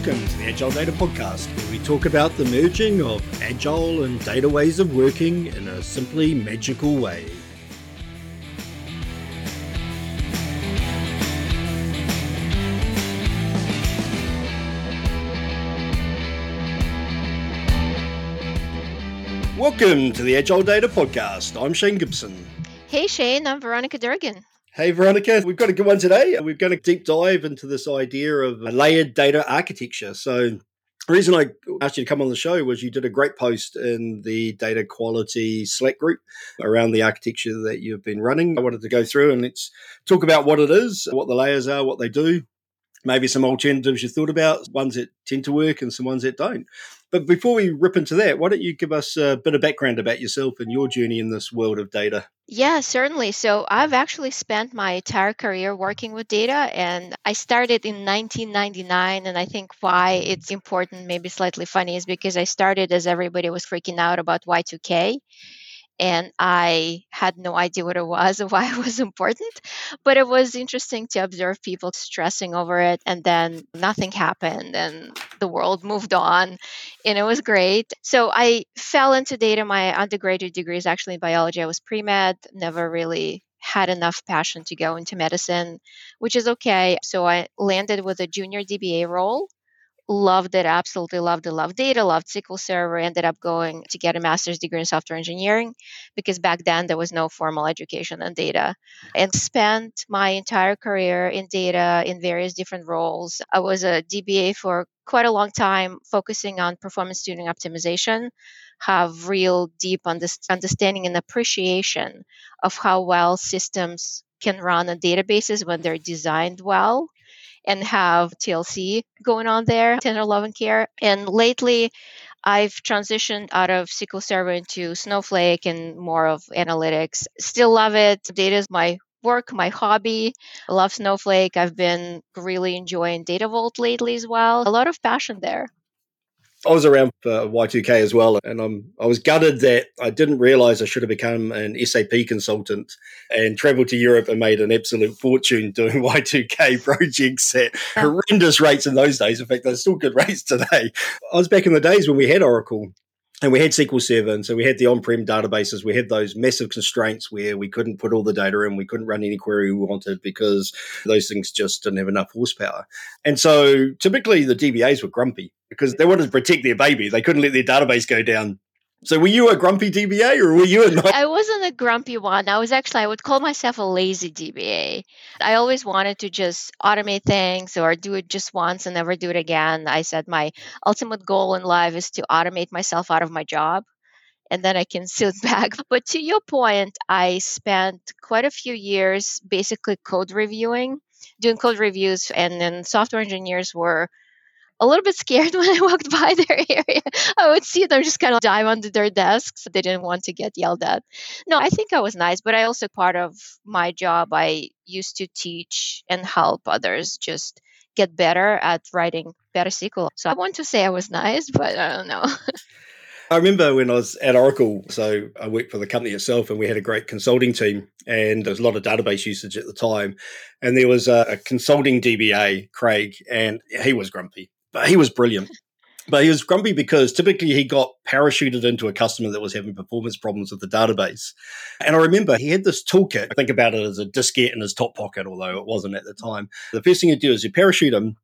Welcome to the Agile Data Podcast, where we talk about the merging of agile and data ways of working in a simply magical way. Welcome to the Agile Data Podcast. I'm Shane Gibson. Hey Shane, I'm Veronika Durgin. Hey, Veronika, we've got a good one today. We're going to deep dive into this idea of layered data architecture. So, the reason I asked you to come on the show was you did a great post in the data quality Slack group around the architecture that you've been running. I wanted to go through and let's talk about what it is, what the layers are, what they do, maybe some alternatives you thought about, ones that tend to work and some ones that don't. But before we rip into that, why don't you give us a bit of background about yourself and your journey in this world of data? Yeah, certainly. So I've actually spent my entire career working with data, and I started in 1999. And I think why it's important, maybe slightly funny, is because I started as everybody was freaking out about Y2K and I had no idea what it was or why it was important. But it was interesting to observe people stressing over it, and then nothing happened, and the world moved on, and it was great. So I fell into data. My undergraduate degree is actually in biology. I was pre med, never really had enough passion to go into medicine, which is okay. So I landed with a junior DBA role loved it, absolutely loved it, loved data, loved SQL Server, ended up going to get a master's degree in software engineering because back then there was no formal education in data. And spent my entire career in data in various different roles. I was a DBA for quite a long time, focusing on performance tuning optimization, have real deep understanding and appreciation of how well systems can run on databases when they're designed well and have TLC going on there, tender love and care. And lately, I've transitioned out of SQL Server into Snowflake and more of analytics. Still love it. Data is my work, my hobby. I love Snowflake. I've been really enjoying Data Vault lately as well. A lot of passion there. I was around for Y2K as well, and I'm I was gutted that I didn't realize I should have become an SAP consultant and traveled to Europe and made an absolute fortune doing Y2K projects at horrendous rates in those days. In fact, they're still good rates today. I was back in the days when we had Oracle and we had SQL Server, and so we had the on-prem databases. We had those massive constraints where we couldn't put all the data in, we couldn't run any query we wanted because those things just didn't have enough horsepower. And so typically the DBAs were grumpy because they wanted to protect their baby. They couldn't let their database go down so were you a grumpy DBA or were you a not? I wasn't a grumpy one. I was actually I would call myself a lazy DBA. I always wanted to just automate things or do it just once and never do it again. I said my ultimate goal in life is to automate myself out of my job and then I can sit back. But to your point, I spent quite a few years basically code reviewing, doing code reviews and then software engineers were a little bit scared when I walked by their area. I would see them just kind of dive under their desks. They didn't want to get yelled at. No, I think I was nice, but I also, part of my job, I used to teach and help others just get better at writing better SQL. So I want to say I was nice, but I don't know. I remember when I was at Oracle, so I worked for the company itself, and we had a great consulting team, and there was a lot of database usage at the time. And there was a, a consulting DBA, Craig, and he was grumpy but he was brilliant. But he was grumpy because typically he got parachuted into a customer that was having performance problems with the database. And I remember he had this toolkit. I think about it as a diskette in his top pocket, although it wasn't at the time. The first thing he'd do is he'd parachute him,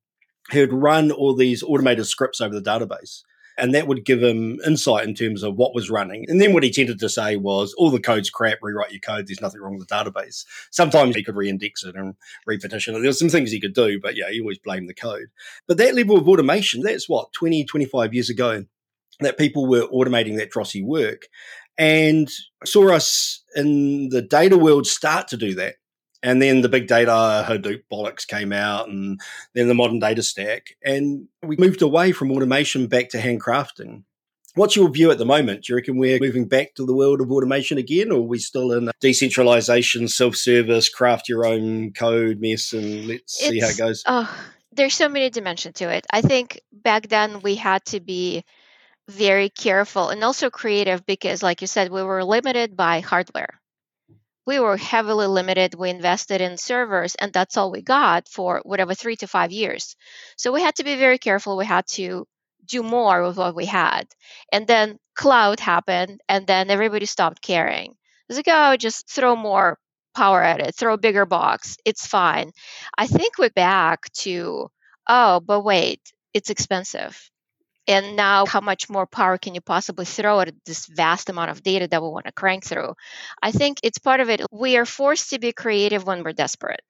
he'd run all these automated scripts over the database and that would give him insight in terms of what was running. And then what he tended to say was, all the code's crap, rewrite your code, there's nothing wrong with the database. Sometimes he could re-index it and repartition it. There were some things he could do, but yeah, he always blamed the code. But that level of automation, that's what, 20, 25 years ago, that people were automating that drossy work. And saw us in the data world start to do that. And then the big data Hadoop bollocks came out, and then the modern data stack. And we moved away from automation back to handcrafting. What's your view at the moment? Do you reckon we're moving back to the world of automation again, or are we still in decentralization, self service, craft your own code mess, and let's it's, see how it goes? Oh, there's so many dimensions to it. I think back then we had to be very careful and also creative because, like you said, we were limited by hardware we were heavily limited. We invested in servers, and that's all we got for whatever three to five years. So we had to be very careful. We had to do more with what we had. And then cloud happened, and then everybody stopped caring. It's like, oh, just throw more power at it, throw a bigger box. It's fine. I think we're back to, oh, but wait, it's expensive and now how much more power can you possibly throw at this vast amount of data that we want to crank through? I think it's part of it. We are forced to be creative when we're desperate.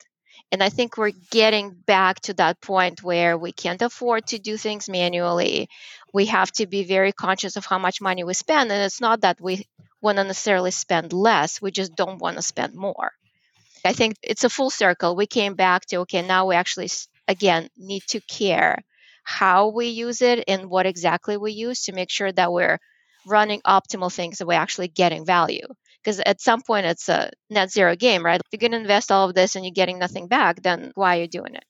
And i think we're getting back to that point where we can't afford to do things manually. We have to be very conscious of how much money we spend. And it's not that we want to necessarily spend less. We just don't want to spend more. I think it's a full circle. We came back to okay now we actually again need to care how we use it and what exactly we use to make sure that we're running optimal things that we're actually getting value. Because at some point, it's a net zero game, right? If you're going to invest all of this and you're getting nothing back, then why are you doing it?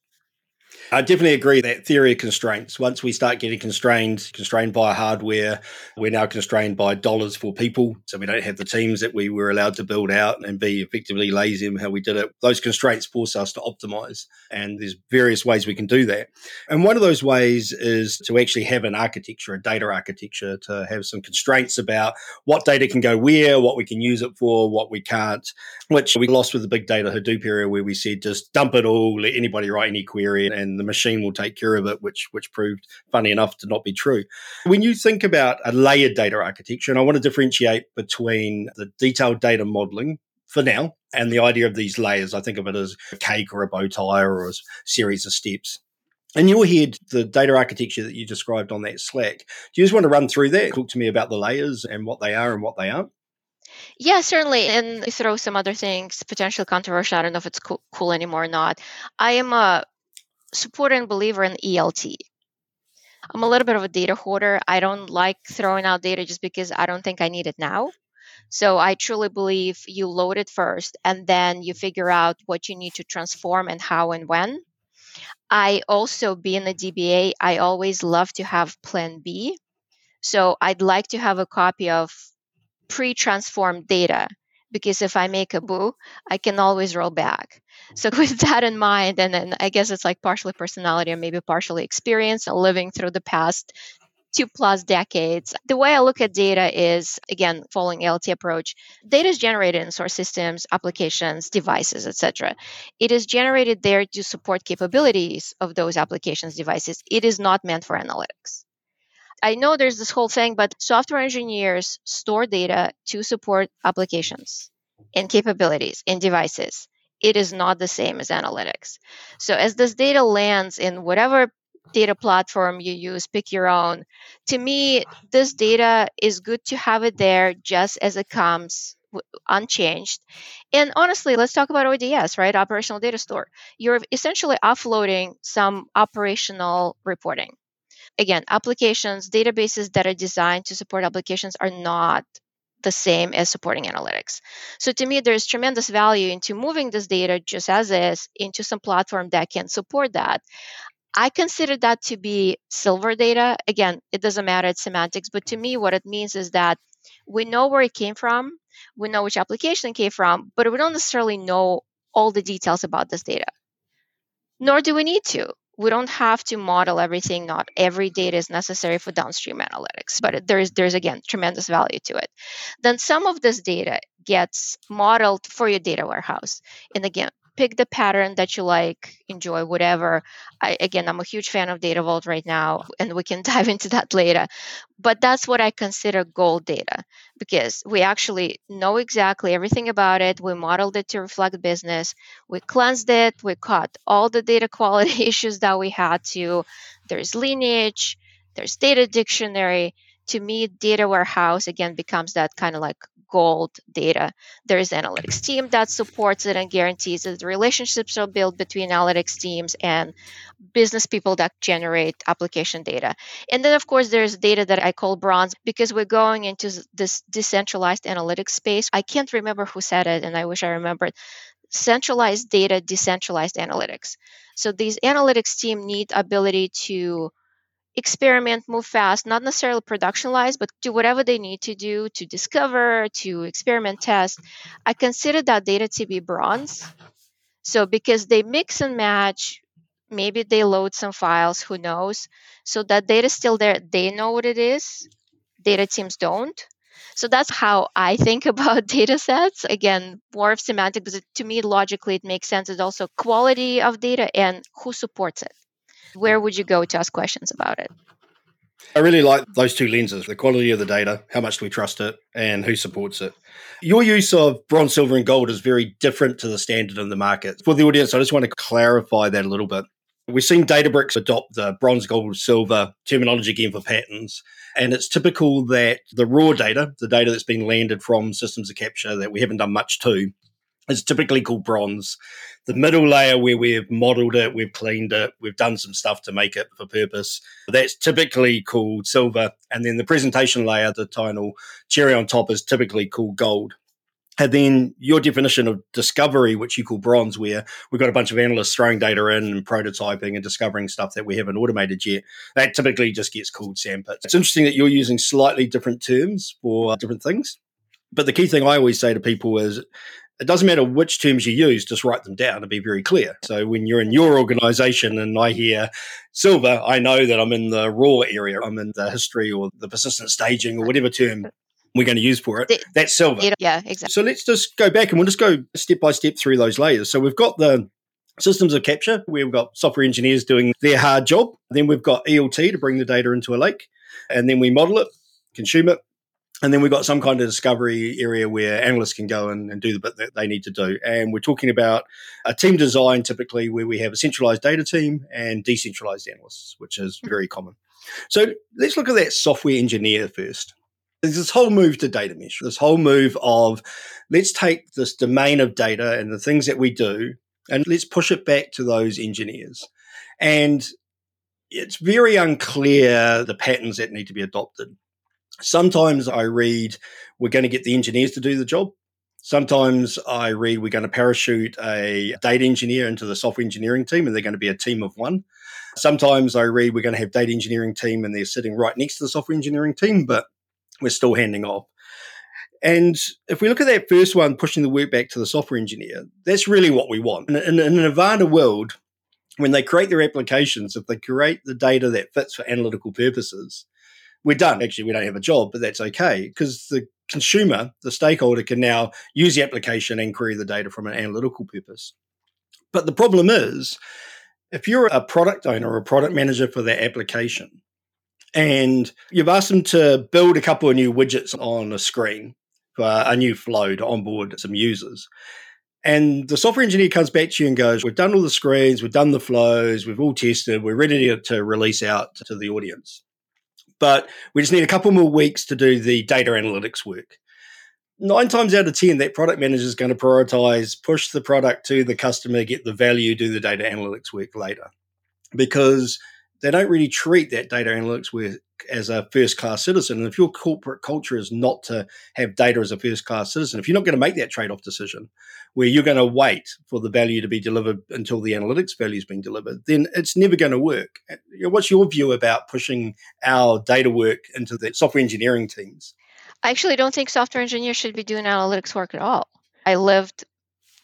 I definitely agree that theory of constraints. Once we start getting constrained, constrained by hardware, we're now constrained by dollars for people. So we don't have the teams that we were allowed to build out and be effectively lazy in how we did it. Those constraints force us to optimize. And there's various ways we can do that. And one of those ways is to actually have an architecture, a data architecture, to have some constraints about what data can go where, what we can use it for, what we can't, which we lost with the big data Hadoop area where we said just dump it all, let anybody write any query and the machine will take care of it, which which proved funny enough to not be true. When you think about a layered data architecture, and I want to differentiate between the detailed data modeling for now and the idea of these layers, I think of it as a cake or a bow tie or a series of steps. In your head, the data architecture that you described on that Slack, do you just want to run through that? Talk to me about the layers and what they are and what they aren't. Yeah, certainly. And throw some other things, potentially controversial. I don't know if it's cool, cool anymore or not. I am a supporter and believer in ELT. I'm a little bit of a data hoarder. I don't like throwing out data just because I don't think I need it now. So I truly believe you load it first and then you figure out what you need to transform and how and when. I also, being a DBA, I always love to have plan B. So I'd like to have a copy of pre transformed data because if I make a boo, I can always roll back. So with that in mind, and then I guess it's like partially personality and maybe partially experience and living through the past two plus decades. The way I look at data is again following ELT approach. Data is generated in source systems, applications, devices, etc. It is generated there to support capabilities of those applications, devices. It is not meant for analytics. I know there's this whole thing, but software engineers store data to support applications and capabilities in devices. It is not the same as analytics. So, as this data lands in whatever data platform you use, pick your own, to me, this data is good to have it there just as it comes unchanged. And honestly, let's talk about ODS, right? Operational data store. You're essentially offloading some operational reporting again, applications, databases that are designed to support applications are not the same as supporting analytics. So to me, there's tremendous value into moving this data just as is into some platform that can support that. I consider that to be silver data. Again, it doesn't matter, it's semantics, but to me, what it means is that we know where it came from, we know which application it came from, but we don't necessarily know all the details about this data. Nor do we need to we don't have to model everything. Not every data is necessary for downstream analytics, but there's there's again tremendous value to it. Then some of this data gets modeled for your data warehouse. And again, pick the pattern that you like, enjoy, whatever. I, again, I'm a huge fan of Data Vault right now, and we can dive into that later. But that's what I consider gold data because we actually know exactly everything about it. We modeled it to reflect business. We cleansed it. We caught all the data quality issues that we had to. There's lineage, there's data dictionary. To me, data warehouse again becomes that kind of like gold data. There's analytics team that supports it and guarantees that The relationships are built between analytics teams and business people that generate application data. And then, of course, there's data that I call bronze because we're going into this decentralized analytics space. I can't remember who said it, and I wish I remembered. Centralized data, decentralized analytics. So these analytics team need ability to experiment, move fast, not necessarily productionalize, but do whatever they need to do to discover, to experiment, test. I consider that data to be bronze. So because they mix and match, maybe they load some files, who knows? So that data is still there. They know what it is. Data teams don't. So that's how I think about data sets. Again, more of semantic, but to me, logically, it makes sense. It's also quality of data and who supports it where would you go to ask questions about it? I really like those two lenses the quality of the data, how much do we trust it, and who supports it. Your use of bronze, silver, and gold is very different to the standard in the market. For the audience, I just want to clarify that a little bit. We've seen Databricks adopt the bronze, gold, silver terminology again for patterns. And it's typical that the raw data, the data that's been landed from systems of capture that we haven't done much to, is typically called bronze. The middle layer where we've modeled it, we've cleaned it, we've done some stuff to make it for purpose. That's typically called silver. And then the presentation layer, the final cherry on top, is typically called gold. And then your definition of discovery, which you call bronze, where we've got a bunch of analysts throwing data in and prototyping and discovering stuff that we haven't automated yet, that typically just gets called sandpits. It's interesting that you're using slightly different terms for different things. But the key thing I always say to people is it doesn't matter which terms you use, just write them down to be very clear. So when you're in your organization and I hear silver, I know that I'm in the raw area. I'm in the history or the persistent staging or whatever term we're going to use for it. That's silver. Yeah, exactly. So let's just go back and we'll just go step by step through those layers. So we've got the systems of capture, where we've got software engineers doing their hard job. Then we've got ELT to bring the data into a lake. And then we model it, consume it, and then we've got some kind of discovery area where analysts can go and, and, do the bit that they need to do. And we're talking about a team design typically where we have a centralized data team and decentralized analysts, which is hmm. very common. So let's look at that software engineer first. There's this whole move to data mesh, this whole move of let's take this domain of data and the things that we do and let's push it back to those engineers. And it's very unclear the patterns that need to be adopted. Sometimes I read we're going to get the engineers to do the job. Sometimes I read we're going to parachute a data engineer into the software engineering team and they're going to be a team of one. Sometimes I read we're going to have data engineering team and they're sitting right next to the software engineering team, but we're still handing off. And if we look at that first one, pushing the work back to the software engineer, that's really what we want. In, in, in an Avana world, when they create their applications, if they create the data that fits for analytical purposes, we're done. Actually, we don't have a job, but that's okay because the consumer, the stakeholder, can now use the application and query the data from an analytical purpose. But the problem is, if you're a product owner or a product manager for that application, and you've asked them to build a couple of new widgets on a screen for a new flow to onboard some users. And the software engineer comes back to you and goes, We've done all the screens, we've done the flows, we've all tested, we're ready to, release out to the audience but we just need a couple more weeks to do the data analytics work. Nine times out of 10, that product manager is going to prioritize, push the product to the customer, get the value, do the data analytics work later. Because they don't really treat that data analytics work as a first class citizen. And if your corporate culture is not to have data as a first class citizen, if you're not going to make that trade off decision where you're going to wait for the value to be delivered until the analytics value has been delivered, then it's never going to work. What's your view about pushing our data work into the software engineering teams? I actually don't think software engineers should be doing analytics work at all. I lived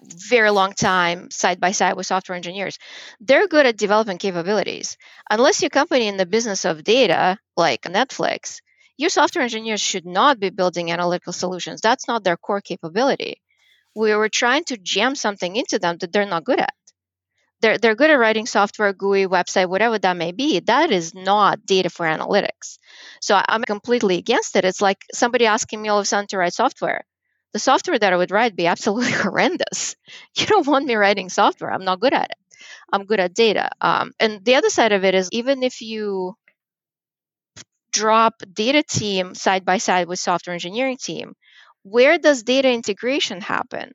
very long time side by side with software engineers. They're good at developing capabilities. Unless your company in the business of data, like Netflix, your software engineers should not be building analytical solutions. That's not their core capability. We were trying to jam something into them that they're not good at. They're, they're good at writing software, GUI, website, whatever that may be. That is not data for analytics. So I'm completely against it. It's like somebody asking me all of a sudden to write software the software that I would write be absolutely horrendous. You don't want me writing software. I'm not good at it. I'm good at data. Um, and the other side of it is even if you drop data team side by side with software engineering team, where does data integration happen?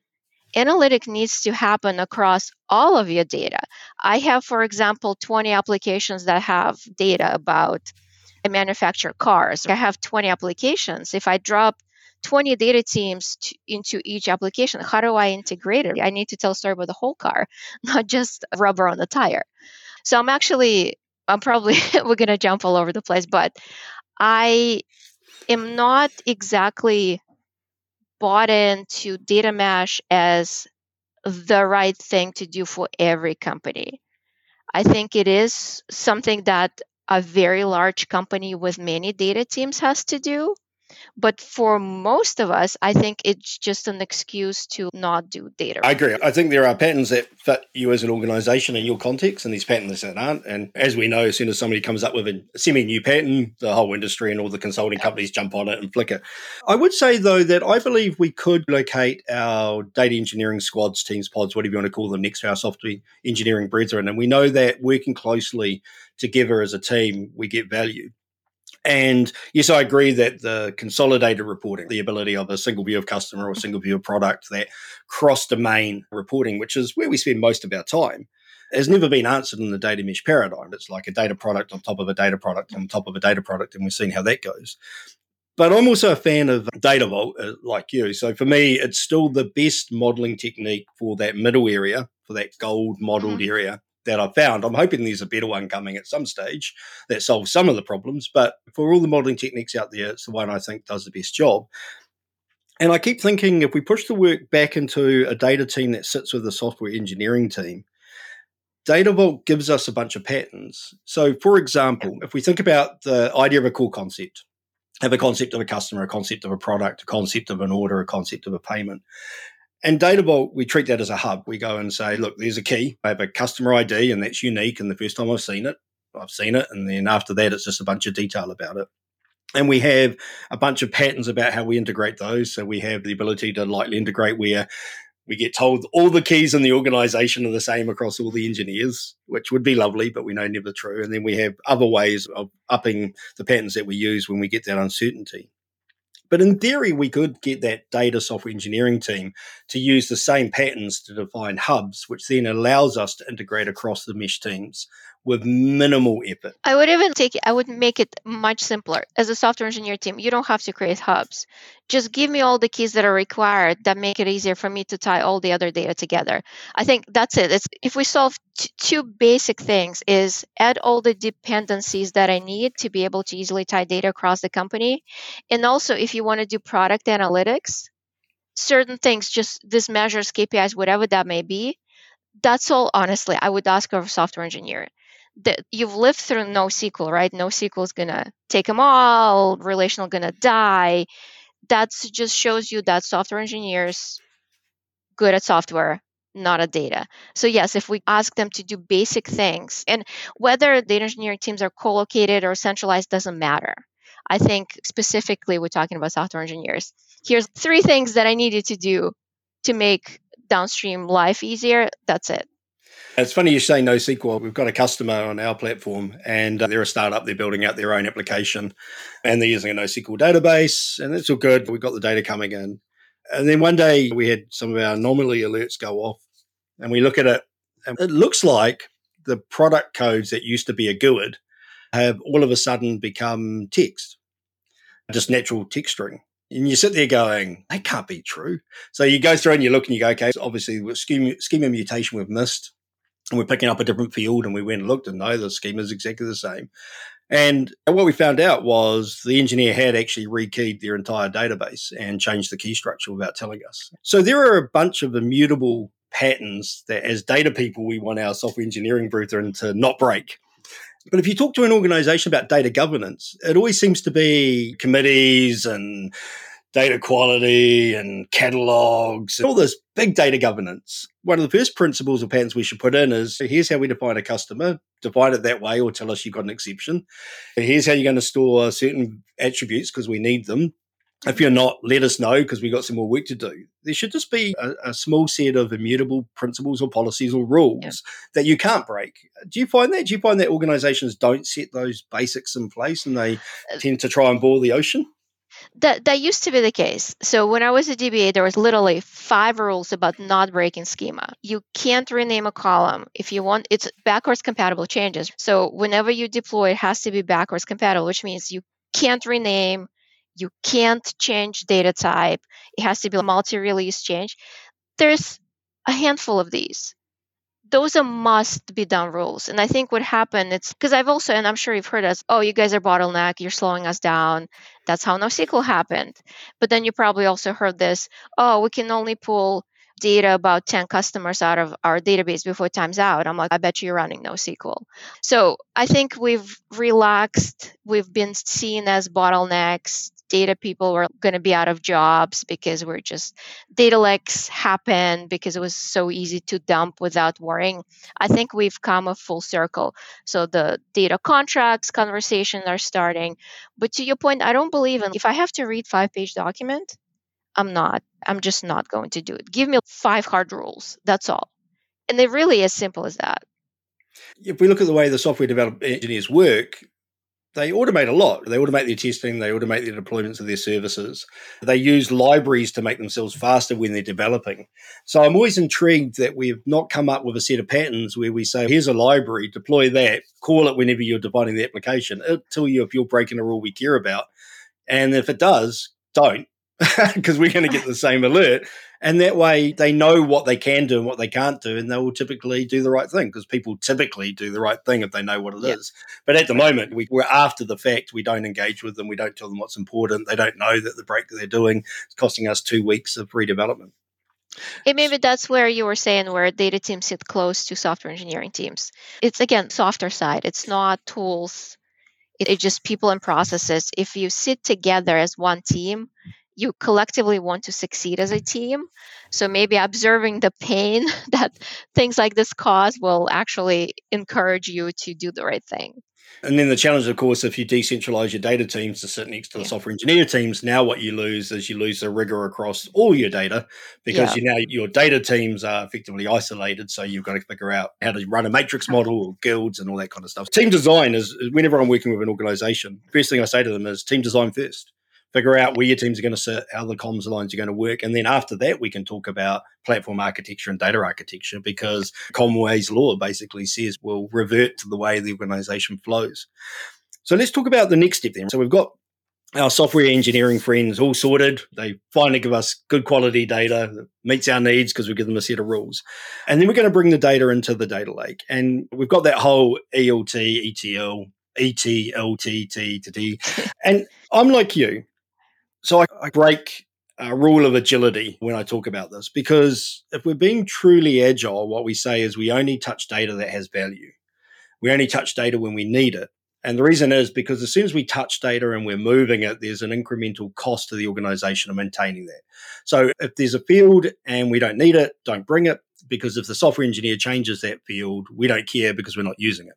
Analytic needs to happen across all of your data. I have, for example, 20 applications that have data about I manufacture cars. I have 20 applications. If I drop 20 data teams to, into each application. How do I integrate it? I need to tell a story about the whole car, not just rubber on the tire. So I'm actually I'm probably we're going to jump all over the place, but I am not exactly bought into data mesh as the right thing to do for every company. I think it is something that a very large company with many data teams has to do. But for most of us, I think it's just an excuse to not do data. I agree. I think there are patterns that fit you as an organization in your context, and these patterns that aren't. And as we know, as soon as somebody comes up with a semi new pattern, the whole industry and all the consulting companies jump on it and flick it. I would say, though, that I believe we could locate our data engineering squads, teams, pods, whatever you want to call them, next to our software engineering brethren. And we know that working closely together as a team, we get value. And yes, I agree that the consolidated reporting, the ability of a single view of customer or a single view of product, that cross domain reporting, which is where we spend most of our time, has never been answered in the data mesh paradigm. It's like a data product on top of a data product on top of a data product, and we've seen how that goes. But I'm also a fan of Data Vault, uh, like you. So for me, it's still the best modeling technique for that middle area, for that gold modeled mm-hmm. area that I've found. I'm hoping there's a better one coming at some stage that solves some of the problems. But for all the modeling techniques out there, it's the one I think does the best job. And I keep thinking if we push the work back into a data team that sits with the software engineering team, Data Vault gives us a bunch of patterns. So, for example, if we think about the idea of a core concept, have a concept of a customer, a concept of a product, a concept of an order, a concept of a payment. And Data Vault, we treat that as a hub. We go and say, look, there's a key. I have a customer ID and that's unique. And the first time I've seen it, I've seen it. And then after that, it's just a bunch of detail about it. And we have a bunch of patterns about how we integrate those. So we have the ability to lightly integrate where we get told all the keys in the organization are the same across all the engineers, which would be lovely, but we know never true. And then we have other ways of upping the patterns that we use when we get that uncertainty. But in theory, we could get that data software engineering team to use the same patterns to define hubs, which then allows us to integrate across the mesh teams with minimal effort. I would even take it, I would make it much simpler. As a software engineer team, you don't have to create hubs. Just give me all the keys that are required that make it easier for me to tie all the other data together. I think that's it. It's, if we solve t- two basic things is add all the dependencies that I need to be able to easily tie data across the company. And also if you want to do product analytics, certain things, just this measures, KPIs, whatever that may be, that's all honestly i would ask of a software engineer that you've lived through NoSQL, right? NoSQL is gonna take them all, relational gonna die. That just shows you that software engineers good at software, not at data. So yes, if we ask them to do basic things, and whether data engineering teams are co-located or centralized doesn't matter. I think specifically we're talking about software engineers. Here's three things that I needed to do to make downstream life easier. That's it. It's funny you say NoSQL. We've got a customer on our platform and uh, they're a startup. They're building out their own application and they're using a NoSQL database and it's all good. We've got the data coming in. And then one day we had some of our anomaly alerts go off and we look at it and it looks like the product codes that used to be a GUID have all of a sudden become text, just natural text string. And you sit there going, that can't be true. So you go through and you look and you go, okay, so obviously schema, schema mutation we've missed and we're picking up a different field and we went and looked and no, the schema is exactly the same. And what we found out was the engineer had actually rekeyed their entire database and changed the key structure without telling us. So there are a bunch of immutable patterns that as data people, we want our software engineering brethren to not break. But if you talk to an organization about data governance, it always seems to be committees and data quality and catalogs all this big data governance. One of the first principles or patterns we should put in is here's how we define a customer, define it that way or tell us you've got an exception. Here's how you're going to store certain attributes because we need them. If you're not, let us know because we've got some more work to do. There should just be a, a small set of immutable principles or policies or rules yeah. that you can't break. Do you find that? Do you find that organizations don't set those basics in place and they uh, tend to try and boil the ocean? That that used to be the case. So when I was a DBA, there was literally five rules about not breaking schema. You can't rename a column if you want. It's backwards compatible changes. So whenever you deploy, it has to be backwards compatible, which means you can't rename, you can't change data type. It has to be a multi-release change. There's a handful of these. Those are must be done rules. And I think what happened, it's because I've also, and I'm sure you've heard us, oh, you guys are bottleneck, you're slowing us down. That's how NoSQL happened. But then you probably also heard this, oh, we can only pull data about 10 customers out of our database before time's out. I'm like, I bet you're running NoSQL. So I think we've relaxed. We've been seen as bottlenecks. Data people were going to be out of jobs because we're just data lakes happen because it was so easy to dump without worrying. I think we've come a full circle. So the data contracts conversations are starting. But to your point, I don't believe in if I have to read five page document, I'm not. I'm just not going to do it. Give me five hard rules. That's all. And they're really as simple as that. If we look at the way the software development engineers work, they automate a lot. They automate their testing, they automate their deployments of their services. They use libraries to make themselves faster when they're developing. So I'm always intrigued that we've not come up with a set of patterns where we say, here's a library, deploy that, call it whenever you're defining the application. It'll tell you if you're breaking a rule we care about. And if it does, don't because we're going to get the same alert. And that way they know what they can do and what they can't do, and they will typically do the right thing because people typically do the right thing if they know what it yep. is. But at the moment, we, are after the fact. We don't engage with them. We don't tell them what's important. They don't know that the break that they're doing is costing us two weeks of redevelopment. And maybe that's where you were saying where data teams sit close to software engineering teams. It's again softer side. It's not tools. It's just people and processes. If you sit together as one team, you collectively want to succeed as a team. So maybe observing the pain that things like this cause will actually encourage you to do the right thing. And then the challenge, of course, if you decentralize your data teams to sit next to the yeah. software engineer teams, now what you lose is you lose the rigor across all your data because yeah. you now your data teams are effectively isolated. So you've got to figure out how to run a matrix model or guilds and all that kind of stuff. Team design is whenever I'm working with an organization, first thing I say to them is team design first figure out where your teams are going to sit, how the comms lines are going to work. And then after that, we can talk about platform architecture and data architecture because Conway's law basically says we'll revert to the way the organization flows. So let's talk about the next step then. So we've got our software engineering friends all sorted. They finally give us good quality data that meets our needs because we give them a set of rules. And then we're going to bring the data into the data lake. And we've got that whole ELT, ETL, ETLT, to D. And I'm like you. So I, I break a rule of agility when I talk about this because if we're being truly agile, what we say is we only touch data that has value. We only touch data when we need it. And the reason is because as soon as we touch data and we're moving it, there's an incremental cost to the organization of maintaining that. So if there's a field and we don't need it, don't bring it because if the software engineer changes that field, we don't care because we're not using it.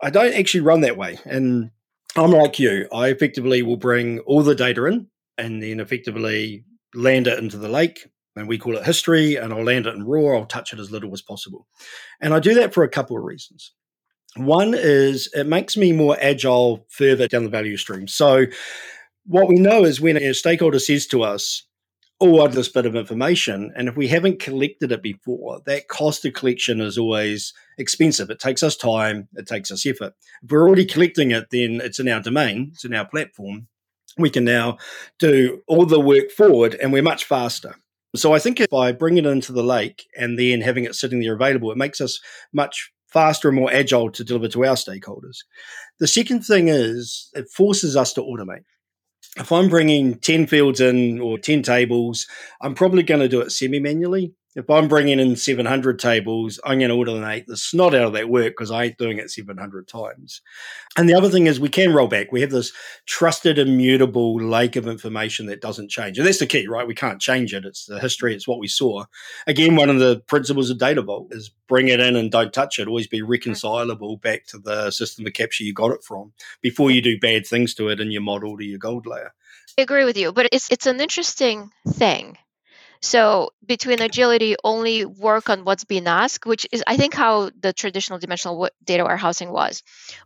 I don't actually run that way. And I'm like you. I effectively will bring all the data in and then effectively land it into the lake. And we call it history, and I'll land it in raw. I'll touch it as little as possible. And I do that for a couple of reasons. One is it makes me more agile further down the value stream. So, what we know is when a stakeholder says to us, oh, I've this bit of information. And if we haven't collected it before, that cost of collection is always expensive. It takes us time, it takes us effort. If we're already collecting it, then it's in our domain, it's in our platform. We can now do all the work forward and we're much faster. So I think by bringing it into the lake and then having it sitting there available, it makes us much faster and more agile to deliver to our stakeholders. The second thing is it forces us to automate if I'm bringing 10 fields in or 10 tables, I'm probably going to do it semi manually if I'm bringing in 700 tables, I'm going to automate the snot out of that work because I ain't doing it 700 times. And the other thing is we can roll back. We have this trusted, immutable lake of information that doesn't change. And that's the key, right? We can't change it. It's the history. It's what we saw. Again, one of the principles of Data Vault is bring it in and don't touch it. Always be mm-hmm. reconcilable back to the system of capture you got it from before you do bad things to it in your model to your gold layer. I agree with you, but it's it's an interesting thing so between agility, only work on what's being asked, which is I think how the traditional dimensional data warehousing was.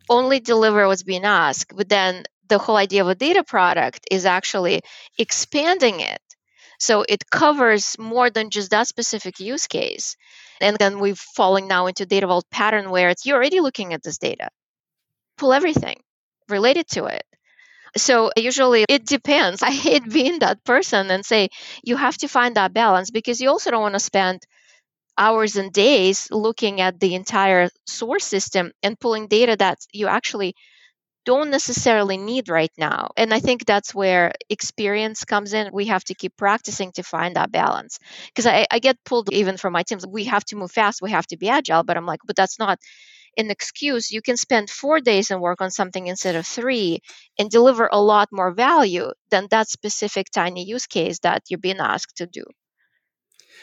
Only deliver what's being asked, but then the whole idea of a data product is actually expanding it. So it covers more than just that specific use case. And then we're falling now into data vault pattern where it's you're already looking at this data. Pull everything related to it. So usually it depends. I hate being that person and say you have to find that balance because you also don't want to spend hours and days looking at the entire source system and pulling data that you actually don't necessarily need right now. And I think that's where experience comes in. We have to keep practicing to find that balance. Because I, I get pulled even from my teams. We have to move fast, we have to be agile. But I'm like, but that's not an excuse. You can spend four days and work on something instead of three and deliver a lot more value than that specific tiny use case that you're being asked to do.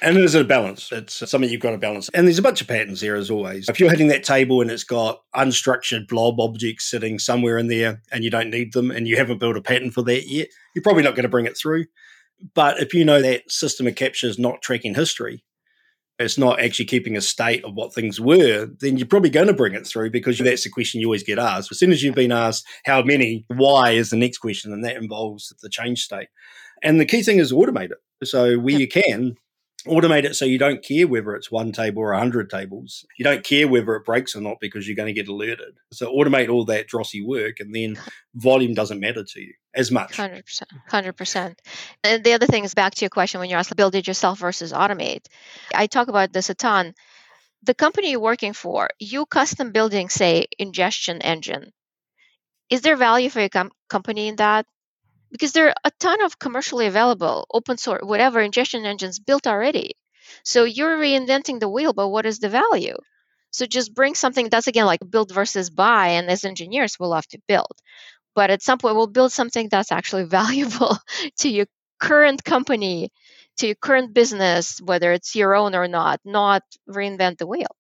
And there's a balance. It's something you've got to balance. And there's a bunch of patterns there as always. If you're hitting that table and it's got unstructured blob objects sitting somewhere in there and you don't need them and you haven't built a pattern for that yet, you're probably not going to bring it through. But if you know that system of capture is not tracking history, it's not actually keeping a state of what things were, then you're probably going to bring it through because that's the question you always get asked. As soon as you've been asked how many, why is the next question, and that involves the change state. And the key thing is automate it. So where you can, automate it so you don't care whether it's one table or 100 tables. You don't care whether it breaks or not because you're going to get alerted. So automate all that drossy work and then volume doesn't matter to you as much. 100%. 100%. And the other thing is back to your question when you asked build it yourself versus automate. I talk about this a ton. The company you're working for, you custom building, say, ingestion engine. Is there value for your com- company in that? Because there are a ton of commercially available open source whatever ingestion engines built already. So you're reinventing the wheel but what is the value? So just bring something that's again like build versus buy and as engineers we'll have to build. But at some point we'll build something that's actually valuable to your current company to your current business whether it's your own or not not reinvent the wheel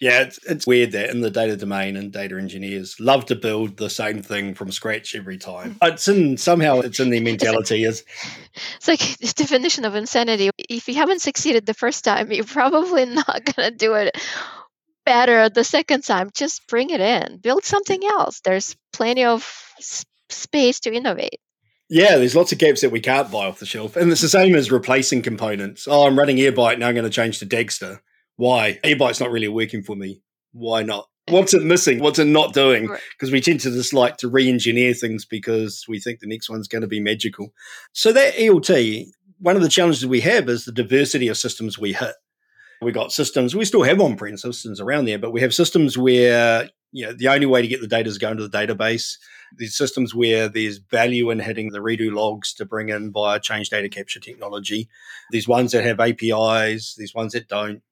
yeah, it's, it's weird that in the data domain and data engineers love to build the same thing from scratch every time. Mm. It's in somehow it's in their mentality is it's like the definition of insanity. If you haven't succeeded the first time, you're probably not gonna do it better the second time. Just bring it in. Build something else. There's plenty of space to innovate. Yeah, there's lots of gaps that we can't buy off the shelf. And it's the same as replacing components. Oh, I'm running Airbyte, now I'm going to change to Dagster. Why? Airbyte's not really working for me. Why not? What's it missing? What's it not doing? Because we tend to just like to re engineer things because we think the next one's going to be magical. So, that ELT, one of the challenges we have is the diversity of systems we hit. We got systems, we still have on prem systems around there, but we have systems where you know, the only way to get the data is going to the database. These systems where there's value in hitting the redo logs to bring in via change data capture technology. These ones that have APIs, these ones that don't.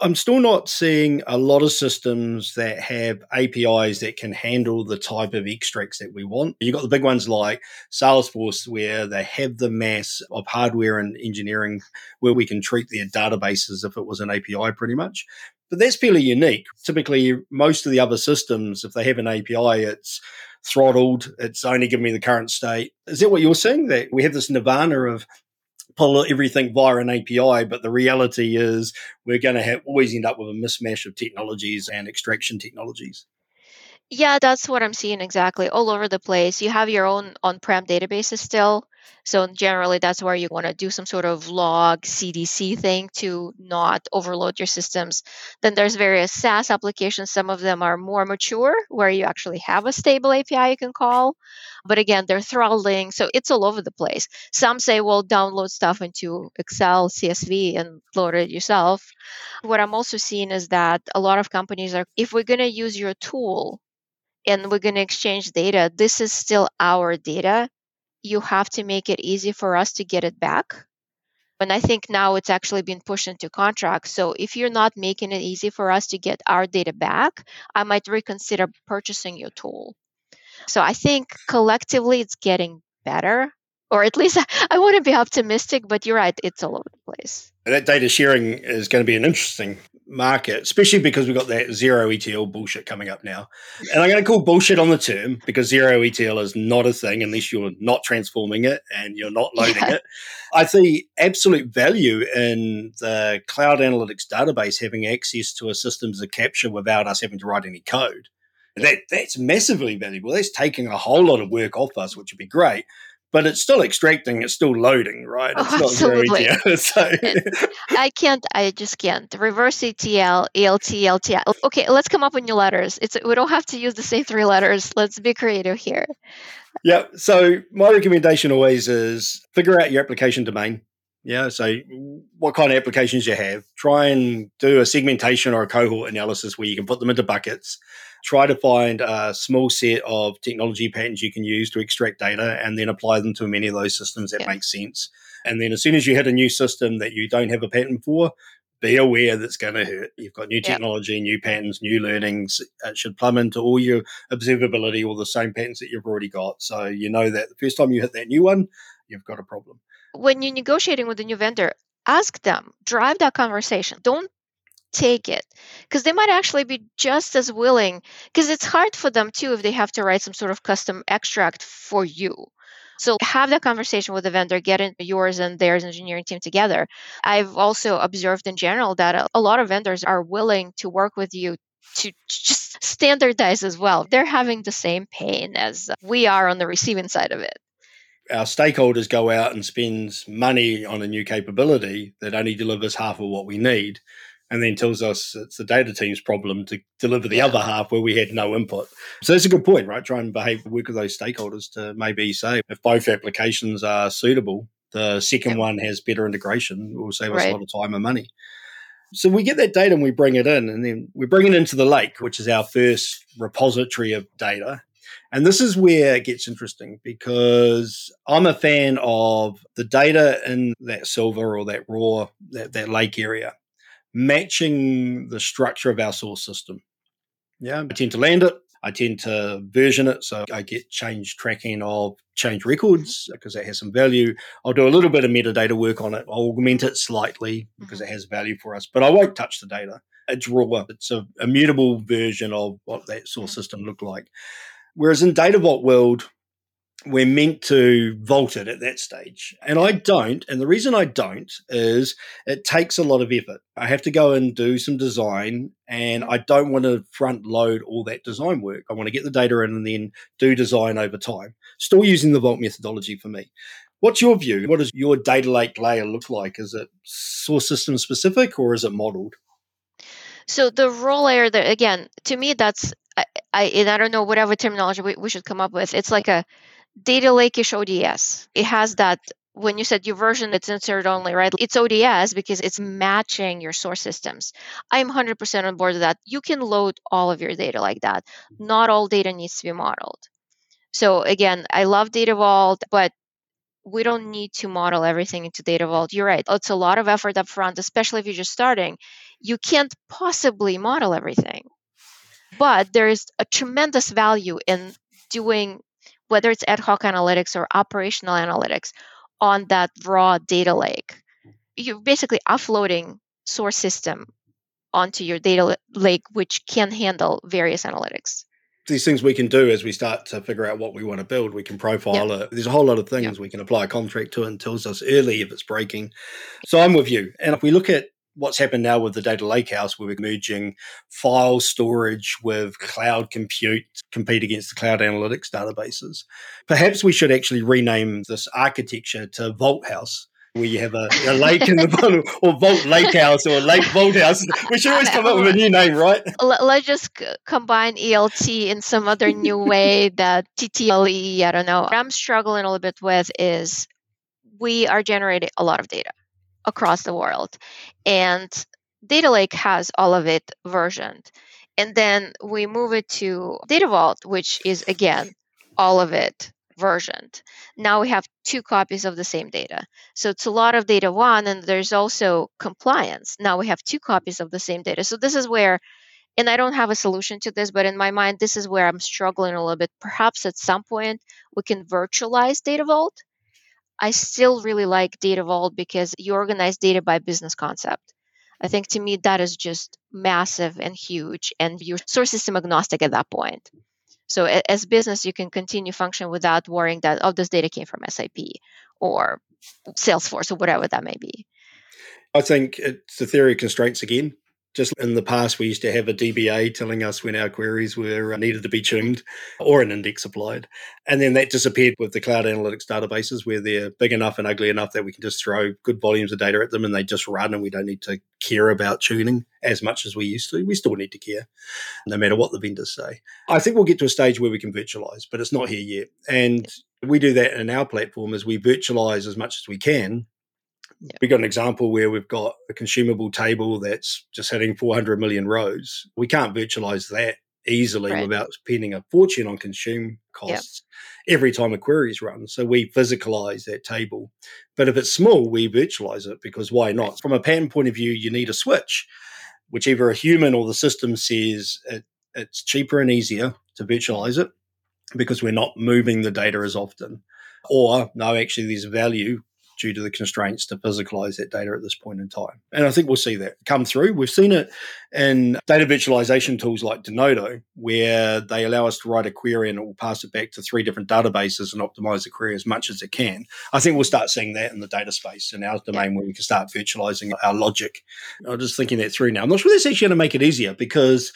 I'm still not seeing a lot of systems that have APIs that can handle the type of extracts that we want. You've got the big ones like Salesforce, where they have the mass of hardware and engineering where we can treat their databases if it was an API pretty much. But that's fairly unique. Typically, most of the other systems, if they have an API, it's throttled, it's only giving me the current state. Is that what you're saying? That we have this nirvana of pull everything via an API, but the reality is we're going to always end up with a mismatch of technologies and extraction technologies. Yeah, that's what I'm seeing exactly all over the place. You have your own on prem databases still. So, generally, that's where you want to do some sort of log CDC thing to not overload your systems. Then there's various SaaS applications. Some of them are more mature, where you actually have a stable API you can call. But again, they're throttling. So, it's all over the place. Some say, well, download stuff into Excel, CSV, and load it yourself. What I'm also seeing is that a lot of companies are, if we're going to use your tool, and we're going to exchange data. This is still our data. You have to make it easy for us to get it back. And I think now it's actually been pushed into contracts. So if you're not making it easy for us to get our data back, I might reconsider purchasing your tool. So I think collectively it's getting better, or at least I, I want to be optimistic, but you're right, it's all over the place. That data sharing is going to be an interesting market, especially because we've got that zero ETL bullshit coming up now. And I'm going to call bullshit on the term because zero ETL is not a thing unless you're not transforming it and you're not loading yeah. it. I see absolute value in the cloud analytics database having access to a systems of capture without us having to write any code. That that's massively valuable. That's taking a whole lot of work off us, which would be great but it's still extracting, it's still loading, right? Oh, it's oh, absolutely. so. I can't, I just can't. Reverse ETL, ELT, LTL. Oh, okay, let's come up with new letters. It's We don't have to use the same three letters. Let's be creative here. Yeah. So my recommendation always is figure out your application domain. Yeah. So, what kind of applications you have? Try and do a segmentation or a cohort analysis where you can put them into buckets. Try to find a small set of technology patterns you can use to extract data and then apply them to many of those systems that yeah. make sense. And then, as soon as you hit a new system that you don't have a pattern for, be aware that's going to hurt. You've got new technology, yep. new patterns, new learnings. It should plumb into all your observability or the same patterns that you've already got. So you know that the first time you hit that new one, you've got a problem when you're negotiating with a new vendor, ask them, drive that conversation. Don't take it because they might actually be just as willing because it's hard for them too if they have to write some sort of custom extract for you. So have that conversation with the vendor, get in yours and theirs engineering team together. I've also observed in general that a, a lot of vendors are willing to work with you to just standardize as well. They're having the same pain as we are on the receiving side of it our stakeholders go out and spends money on a new capability that only delivers half of what we need and then tells us it's the data team's problem to deliver the yeah. other half where we had no input. So that's a good point, right? Try and behave, work with those stakeholders to maybe say if both applications are suitable, the second yeah. one has better integration, will save us right. a lot of time and money. So we get that data and we bring it in, and then we bring it into the lake, which is our first repository of data. And this is where it gets interesting because I'm a fan of the data in that silver or that raw, that, that lake area, matching the structure of our source system. Yeah, I tend to land it. I tend to version it so I get change tracking of change records mm-hmm. because that has some value. I'll do a little bit of metadata work on it. I'll augment it slightly because mm-hmm. it has value for us, but I won't touch the data. It's raw. It's a immutable version of what that source mm-hmm. system looked like. Whereas in Data Vault world, we're meant to vault it at that stage. And I don't. And the reason I don't is it takes a lot of effort. I have to go and do some design, and I don't want to front load all that design work. I want to get the data in and then do design over time. Still using the Vault methodology for me. What's your view? What does your data lake layer look like? Is it source system specific or is it modeled? So the role layer, that again, to me, that's I, I and I don't know whatever terminology we, we should come up with. It's like a data lake-ish ODS. It has that when you said your version it's insert only, right? It's ODS because it's matching your source systems. I'm 100% on board with that. You can load all of your data like that. Not all data needs to be modeled. So again, I love Data Vault, but we don't need to model everything into Data Vault. You're right. It's a lot of effort up front, especially if you're just starting. You can't possibly model everything. But there is a tremendous value in doing whether it's ad hoc analytics or operational analytics on that raw data lake. You're basically offloading source system onto your data lake, which can handle various analytics. These things we can do as we start to figure out what we want to build. We can profile yeah. it. There's a whole lot of things yeah. we can apply a contract to and tells us early if it's breaking. So I'm with you. And if we look at what's happened now with the data lakehouse, where we're merging file storage with cloud compute, compete against the cloud analytics databases. Perhaps we should actually rename this architecture to Vault House. Where you have a, a lake in the bottom, or Vault Lake House, or Lake Vault House. We should always come up with a new name, right? Let's just combine ELT in some other new way that TTLE, I don't know. What I'm struggling a little bit with is we are generating a lot of data across the world. And Data Lake has all of it versioned. And then we move it to Data Vault, which is again all of it versioned. Now we have two copies of the same data. So it's a lot of data one, and there's also compliance. Now we have two copies of the same data. So this is where, and I don't have a solution to this, but in my mind, this is where I'm struggling a little bit. Perhaps at some point we can virtualize Data Vault I still really like Data Vault because you organize data by business concept. I think to me that is just massive and huge, and you're source system agnostic at that point. So as business, you can continue function without worrying that oh, this data came from SAP or Salesforce or whatever that may be. I think it's the theory of constraints again. Just in the past, we used to have a DBA telling us when our queries were uh, needed to be tuned or an index applied. And then that disappeared with the cloud analytics databases where they're big enough and ugly enough that we can just throw good volumes of data at them and they just run and we don't need to care about tuning as much as we used to. We still need to care, no matter what the vendors say. I think we'll get to a stage where we can virtualize, but it's not here yet. And we do that in our platform as we virtualize as much as we can Yeah. We've got an example where we've got a consumable table that's just hitting 400 million rows. We can't virtualize that easily right. without spending a fortune on consume costs yep. every time a query is run. So we physicalize that table. But if it's small, we virtualize it because why not? From a pattern point of view, you need a switch, whichever a human or the system says it, it's cheaper and easier to virtualize it because we're not moving the data as often. Or no, actually, there's value due to the constraints to physicalize that data at this point in time. And I think we'll see that come through. We've seen it in data virtualization tools like Denodo, where they allow us to write a query and it will pass it back to three different databases and optimize the query as much as it can. I think we'll start seeing that in the data space in our domain where we can start virtualizing our logic. I'm just thinking that through now. I'm not sure that's actually going to make it easier because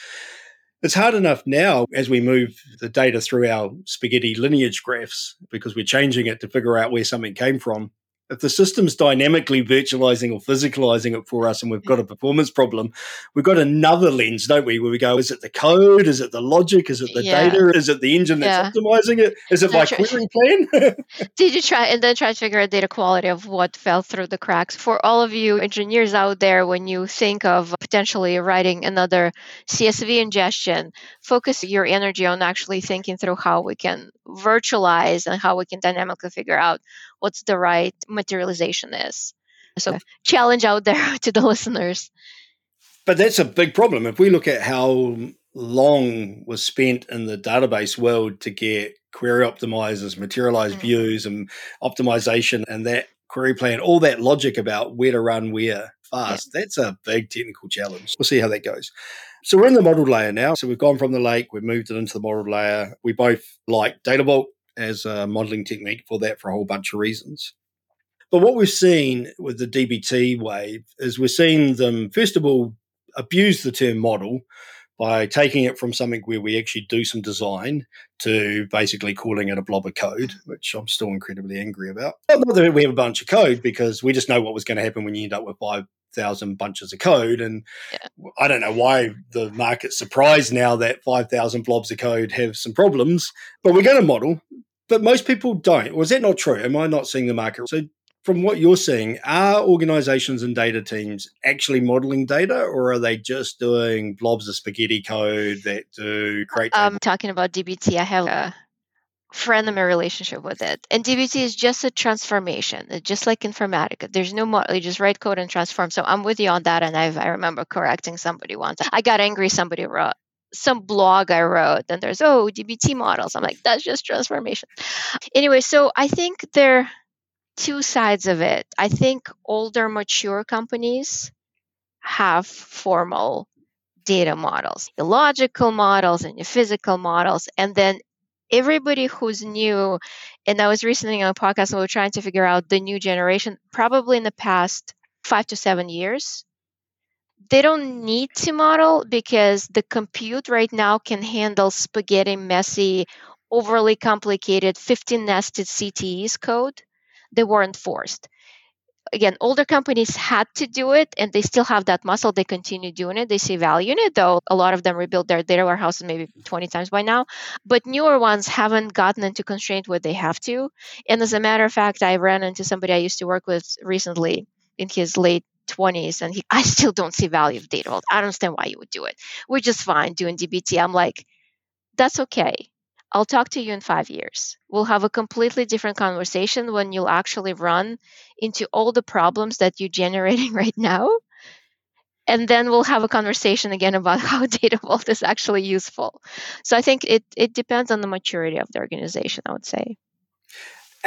it's hard enough now as we move the data through our spaghetti lineage graphs because we're changing it to figure out where something came from if the system's dynamically virtualizing or physicalizing it for us and we've got a performance problem, we've got another lens, don't we? Where we go, is it the code? Is it the logic? Is it the yeah. data? Is it the engine that's yeah. optimizing it? Is it my query plan? Did you try and then try to figure out data quality of what fell through the cracks? For all of you engineers out there, when you think of potentially writing another CSV ingestion, focus your energy on actually thinking through how we can virtualize and how we can dynamically figure out what's the right materialization is. So, challenge out there to the listeners. But that's a big problem. If we look at how long was spent in the database world to get query optimizers, materialized mm-hmm. views, and optimization, and that query plan, all that logic about where to run where fast, yeah. that's a big technical challenge. We'll see how that goes. So we're in the model layer now. So we've gone from the lake, we've moved it into the model layer. We both like Data Vault as a modeling technique for that for a whole bunch of reasons. But what we've seen with the DBT wave is we're seeing them, first of all, abuse the term model by taking it from something where we actually do some design to basically calling it a blob of code, which I'm still incredibly angry about. Not that we have a bunch of code because we just know what was going to happen when you end up with five thousand bunches of code. And yeah. I don't know why the market's surprised now that five thousand blobs of code have some problems, but we're going to model. But most people don't. Was that not true? Am I not seeing the market? So from what you're seeing, are organizations and data teams actually modeling data or are they just doing blobs of spaghetti code that do great? I'm um, talking about DBT. I have a frenemy relationship with it. And DBT is just a transformation, it's just like Informatica. There's no more, you just write code and transform. So I'm with you on that. And I've, I remember correcting somebody once. I got angry, somebody wrote some blog I wrote, and there's, oh, DBT models. I'm like, that's just transformation. Anyway, so I think there are two sides of it. I think older, mature companies have formal data models, the logical models and the physical models. And then everybody who's new, and I was recently on a podcast and we were trying to figure out the new generation, probably in the past five to seven years. They don't need to model because the compute right now can handle spaghetti, messy, overly complicated 15 nested CTEs code. They weren't forced again, older companies had to do it and they still have that muscle. They continue doing it. They see value in it, though a lot of them rebuild their data warehouses maybe 20 times by now. But newer ones haven't gotten into constraint where they have to. And as a matter of fact, I ran into somebody I used to work with recently in his late 20s and he, I still don't see value of data vault. I don't understand why you would do it. We're just fine doing DBT. I'm like, that's okay. I'll talk to you in five years. We'll have a completely different conversation when you'll actually run into all the problems that you're generating right now. And then we'll have a conversation again about how data vault is actually useful. So I think it, it depends on the maturity of the organization, I would say.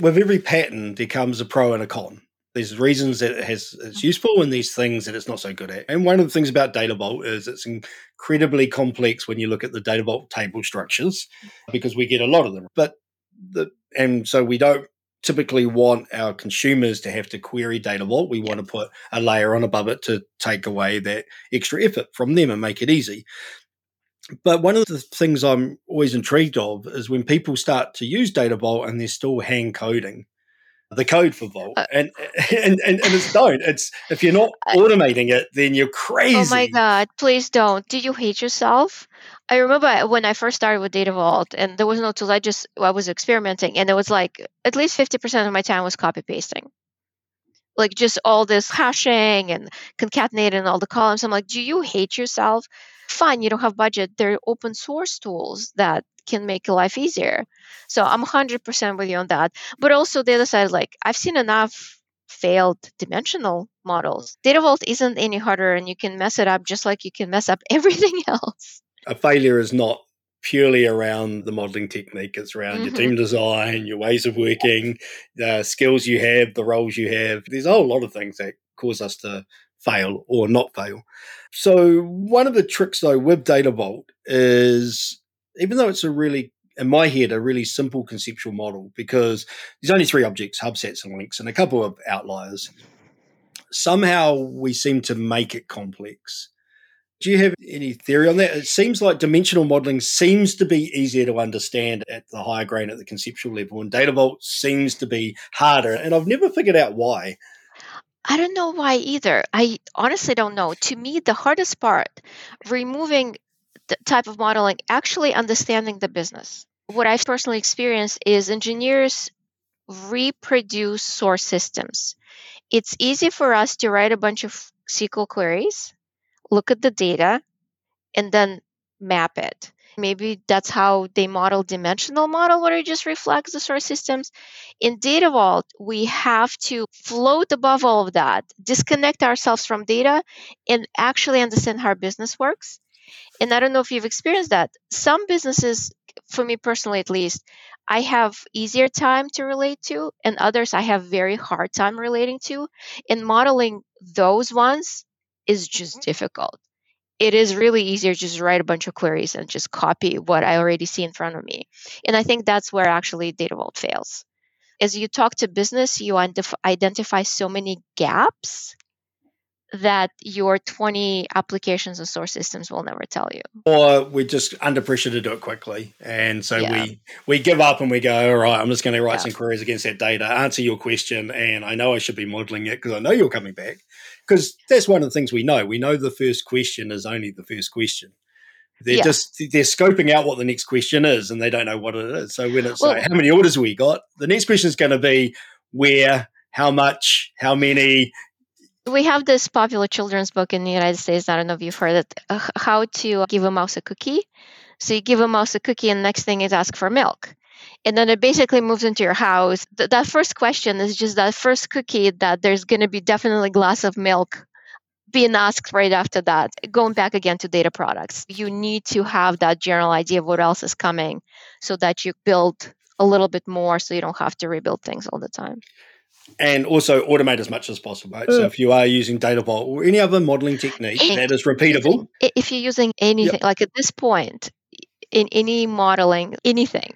With every pattern, there comes a pro and a con. There's reasons that it has it's useful and these things that it's not so good at. And one of the things about Data Vault is it's incredibly complex when you look at the Data Vault table structures because we get a lot of them. But the and so we don't typically want our consumers to have to query Data Vault. We want to put a layer on above it to take away that extra effort from them and make it easy. But one of the things I'm always intrigued of is when people start to use Data Vault and they're still hand coding the code for Vault, uh, and, and and and it's don't. It's if you're not automating it, then you're crazy. Oh my god! Please don't. Did you hate yourself? I remember when I first started with Data Vault, and there was no tools. I just I was experimenting, and it was like at least fifty percent of my time was copy pasting. like just all this hashing and concatenating all the columns. I'm like, do you hate yourself? Fine, you don't have budget. There are open source tools that can make life easier. So I'm 100% with you on that. But also the other side, like I've seen enough failed dimensional models. Data Vault isn't any harder and you can mess it up just like you can mess up everything else. A failure is not purely around the modeling technique. It's around mm-hmm. your team design, your ways of working, the skills you have, the roles you have. There's a whole lot of things that cause us to fail or not fail. So one of the tricks though with Data Vault is even though it's a really in my head a really simple conceptual model because there's only three objects, hub sats and links, and a couple of outliers. Somehow we seem to make it complex. Do you have any theory on that? It seems like dimensional modeling seems to be easier to understand at the higher grain at the conceptual level, and Data Vault seems to be harder. And I've never figured out why. I don't know why either. I honestly don't know. To me, the hardest part, removing type of modeling, actually understanding the business. What I've personally experienced is engineers reproduce source systems. It's easy for us to write a bunch of SQL queries look at the data, and then map it. Maybe that's how they model dimensional model where it just reflects the source systems. In Data Vault, we have to float above all of that, disconnect ourselves from data, and actually understand how our business works. And I don't know if you've experienced that. Some businesses, for me personally at least, I have easier time to relate to, and others I have very hard time relating to. And modeling those ones, is just mm-hmm. difficult. It is really easier to just write a bunch of queries and just copy what I already see in front of me. And I think that's where actually Data Vault fails. As you talk to business, you identify so many gaps that your 20 applications and source systems will never tell you. Or we're just under pressure to do it quickly. And so yeah. we we give up and we go, all right, I'm just going to write yeah. some queries against that data, answer your question. And I know I should be modeling it because I know you're coming back. Because that's one of the things we know. We know the first question is only the first question. They're yeah. just they're scoping out what the next question is and they don't know what it is. So when it's well, like, how many orders we got, the next question is going to be where, how much, how many, we have this popular children's book in the United States. I don't know if you've heard it. Uh, how to give a mouse a cookie. So you give a mouse a cookie, and next thing is ask for milk. And then it basically moves into your house. Th- that first question is just that first cookie that there's going to be definitely a glass of milk being asked right after that. Going back again to data products, you need to have that general idea of what else is coming so that you build a little bit more so you don't have to rebuild things all the time and also automate as much as possible. Right? So mm. if you are using Data Vault or any other modeling technique that is repeatable, if you're using anything yep. like at this point in any modeling, anything,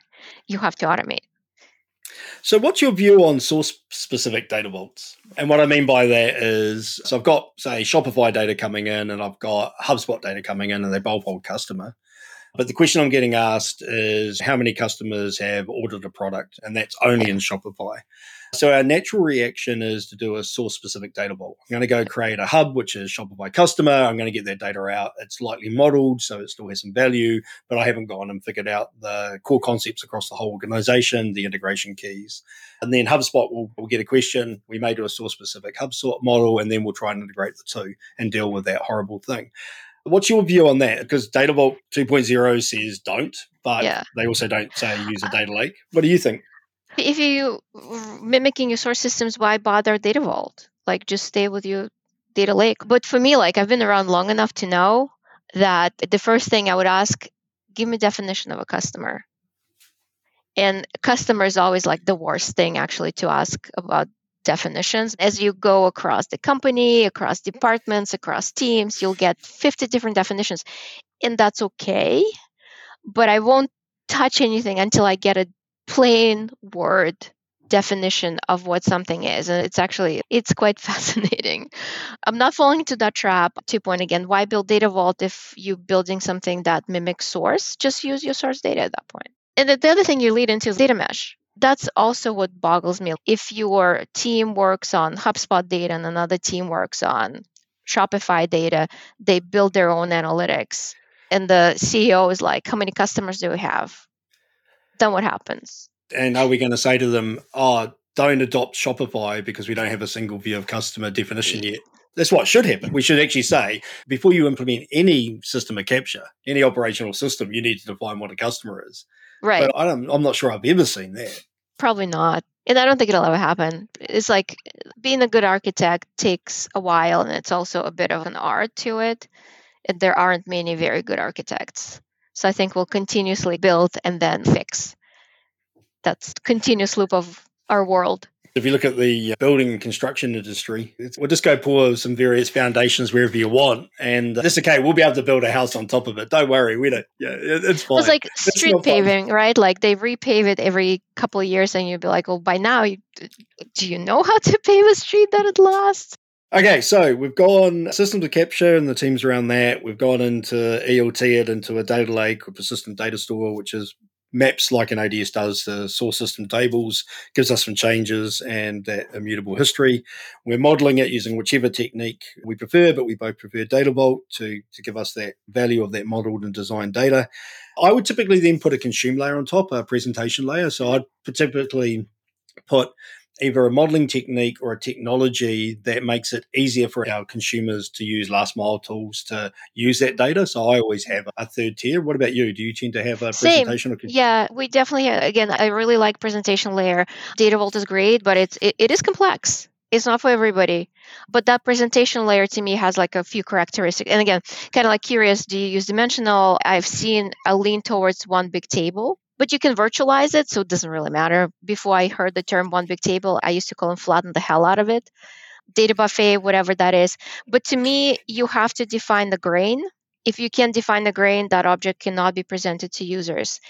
you have to automate. So, what's your view on source specific data vaults? And what I mean by that is, so I've got, say, Shopify data coming in and I've got HubSpot data coming in and they both hold customer. But the question I'm getting asked is how many customers have ordered a product, and that's only in Shopify. So our natural reaction is to do a source specific data vault. I'm going to go create a hub, which is Shopify customer. I'm going to get that data out. It's lightly modeled, so it still has some value, but I haven't gone and figured out the core concepts across the whole organization, the integration keys. And then HubSpot will, will get a question. We may do a source specific HubSpot model, and then we'll try and integrate the two and deal with that horrible thing. What's your view on that? Because Data Vault 2.0 says don't, but yeah. they also don't say use a uh, data lake. What do you think? if you mimicking your source systems, why bother Data Vault? Like just stay with your data lake. But for me, like I've been around long enough to know that the first thing I would ask, give me a definition of a customer. And customer is always like the worst thing actually to ask about definitions. As you go across the company, across departments, across teams, you'll get 50 different definitions. And that's okay. But I won't touch anything until I get a plain word definition of what something is and it's actually it's quite fascinating i'm not falling into that trap to point again why build data vault if you're building something that mimics source just use your source data at that point and the other thing you lead into is data mesh that's also what boggles me if your team works on hubspot data and another team works on shopify data they build their own analytics and the ceo is like how many customers do we have then what happens? And are we going to say to them, oh, don't adopt Shopify because we don't have a single view of customer definition yet. That's what should happen. We should actually say before you implement any system of capture, any operational system, you need to define what a customer is. Right. But I don't, I'm not sure I've ever seen that. Probably not. And I don't think it'll ever happen. It's like being a good architect takes a while and it's also a bit of an art to it. And there aren't many very good architects. So I think we'll continuously build and then fix. That's continuous loop of our world. If you look at the building and construction industry, we'll just go pour some various foundations wherever you want, and uh, that's okay. We'll be able to build a house on top of it. Don't worry, we don't. Yeah, it's fine. It's like street it's paving, fun. right? Like they repave it every couple of years, and you'd be like, "Well, by now, you, do you know how to pave a street that it lasts?" Okay, so we've gone systems of capture and the teams around that. We've gone into ELT it into a data lake or persistent data store, which is maps like an ODS does the source system tables, gives us some changes and that immutable history. We're modeling it using whichever technique we prefer, but we both prefer Data Vault to, to give us that value of that modeled and designed data. I would typically then put a consume layer on top, a presentation layer. So I'd typically put either a modeling technique or a technology that makes it easier for our consumers to use last mile tools to use that data. So I always have a third tier. What about you? Do you tend to have a Same. presentation? Or- yeah, we definitely, again, I really like presentation layer. Data Vault is great, but it's it, it is complex it's not for everybody but that presentation layer to me has like a few characteristics and again kind of like curious do you use dimensional i've seen a lean towards one big table but you can virtualize it, so it doesn't really matter. Before I heard the term one big table, I used to call them flatten the hell out of it. Data buffet, whatever that is. But to me, you have to define the grain. If you can't define the grain, that object cannot be presented to users.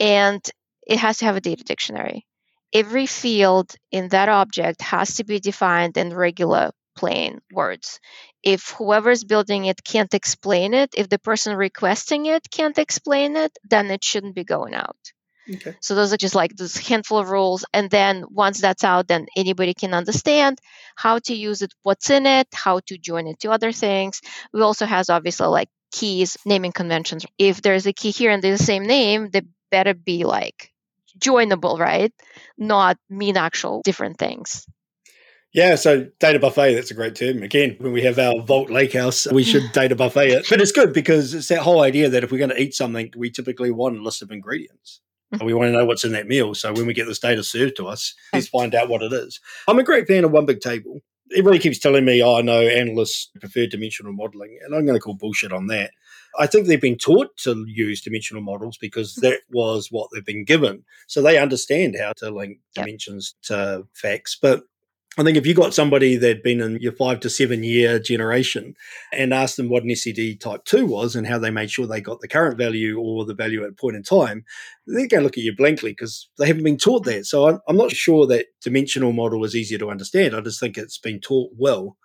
And it has to have a data dictionary. Every field in that object has to be defined in regular plain words. If whoever's building it can't explain it, if the person requesting it can't explain it, then it shouldn't be going out. Okay. So those are just like this handful of rules. And then once that's out, then anybody can understand how to use it, what's in it, how to join it to other things. We also has obviously like keys, naming conventions. If there's a key here and there's the same name, they better be like joinable, right? Not mean actual different things. Yeah, so data buffet, that's a great term. Again, when we have our Vault Lakehouse, we should data buffet it. But it's good because it's that whole idea that if we're going to eat something, we typically want a list of ingredients. We want to know what's in that meal. So when we get this data served to us, let's find out what it is. I'm a great fan of One Big Table. Everybody keeps telling me, oh, no, analysts prefer dimensional modeling. And I'm going to call bullshit on that. I think they've been taught to use dimensional models because mm-hmm. that was what they've been given. So they understand how to link yep. dimensions to facts. But I think if you got somebody that'd been in your five to seven year generation and asked them what an SCD type two was and how they made sure they got the current value or the value at a point in time, they're going to look at you blankly because they haven't been taught that. So I'm not sure that dimensional model is easier to understand. I just think it's been taught well.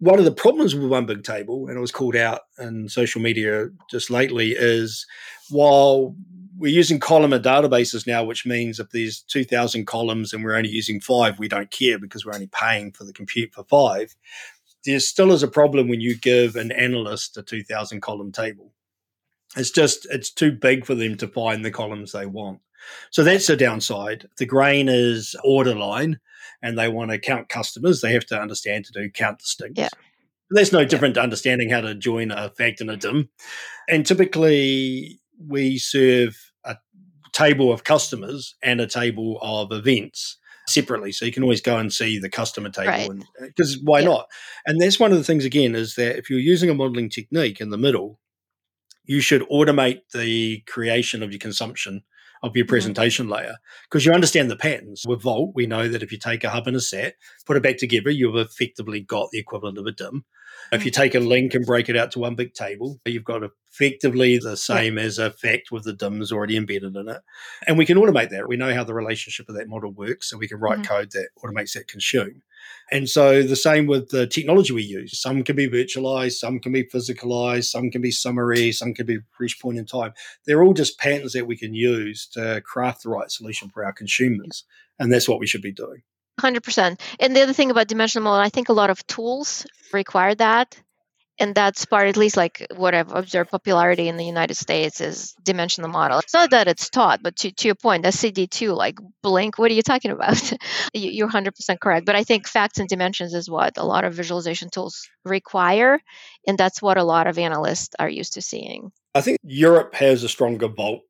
One of the problems with One Big Table, and it was called out in social media just lately, is while we're using columnar databases now, which means if there's 2,000 columns and we're only using five, we don't care because we're only paying for the compute for five. There still is a problem when you give an analyst a 2,000 column table. It's just, it's too big for them to find the columns they want. So that's the downside. The grain is order line and they want to count customers. They have to understand to do count distincts. Yeah. There's no different yeah. to understanding how to join a fact and a dim. And typically we serve a table of customers and a table of events separately so you can always go and see the customer table right. and uh, because why yeah. not and that's one of the things again is that if you're using a modeling technique in the middle you should automate the creation of your consumption of your mm-hmm. presentation mm-hmm. layer because you understand the patterns. With Vault, we know that if you take a hub and a sat, put it back together, you've effectively got the equivalent of a dim. If you take a link and break it out to one big table, you've got effectively the same as a fact with the DIMs already embedded in it. And we can automate that. We know how the relationship of that model works, so we can write mm-hmm. code that automates that consume. And so the same with the technology we use. Some can be virtualized, some can be physicalized, some can be summary, some can be fresh point in time. They're all just patterns that we can use to craft the right solution for our consumers. And that's what we should be doing. 100%. And the other thing about dimensional model, I think a lot of tools require that. And that's part at least like what i've observed popularity in the united states is dimensional model. It's not that it's taught but to, to your point scd2 like blink what are you talking about? You're 100% correct. But i think facts and dimensions is what a lot of visualization tools require and that's what a lot of analysts are used to seeing. I think europe has a stronger vault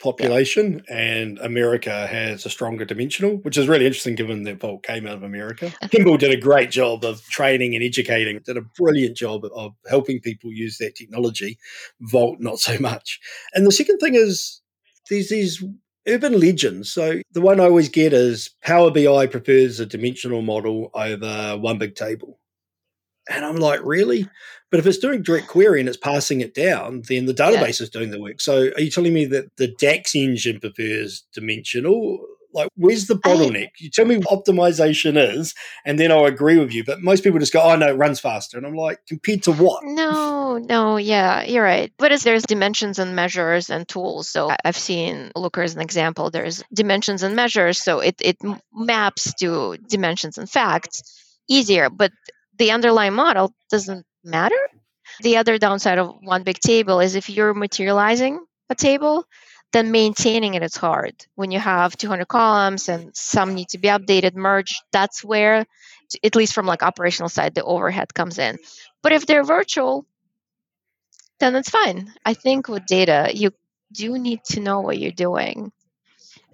population, yeah. and America has a stronger dimensional, which is really interesting given that Vault came out of America. Kimball did a great job of training and educating, did a brilliant job of helping people use that technology. Vault, not so much. And the second thing is there's these urban legends. So the one I always get is Power BI prefers a dimensional model over one big table. And I'm like, really? But if it's doing direct query and it's passing it down, then the database yeah. is doing the work. So are you telling me that the DAX engine prefers dimensional? Like, where's the bottleneck? I, you tell me what optimization is, and then I'll agree with you. But most people just go, oh, no, it runs faster. And I'm like, compared to what? No, no, yeah, you're right. But as there's dimensions and measures and tools. So I've seen Looker as an example. There's dimensions and measures. So it, it maps to dimensions and facts easier. But the underlying model doesn't matter. The other downside of one big table is if you're materializing a table, then maintaining it is hard. When you have 200 columns and some need to be updated, merged, that's where, at least from like operational side, the overhead comes in. But if they're virtual, then it's fine. I think with data, you do need to know what you're doing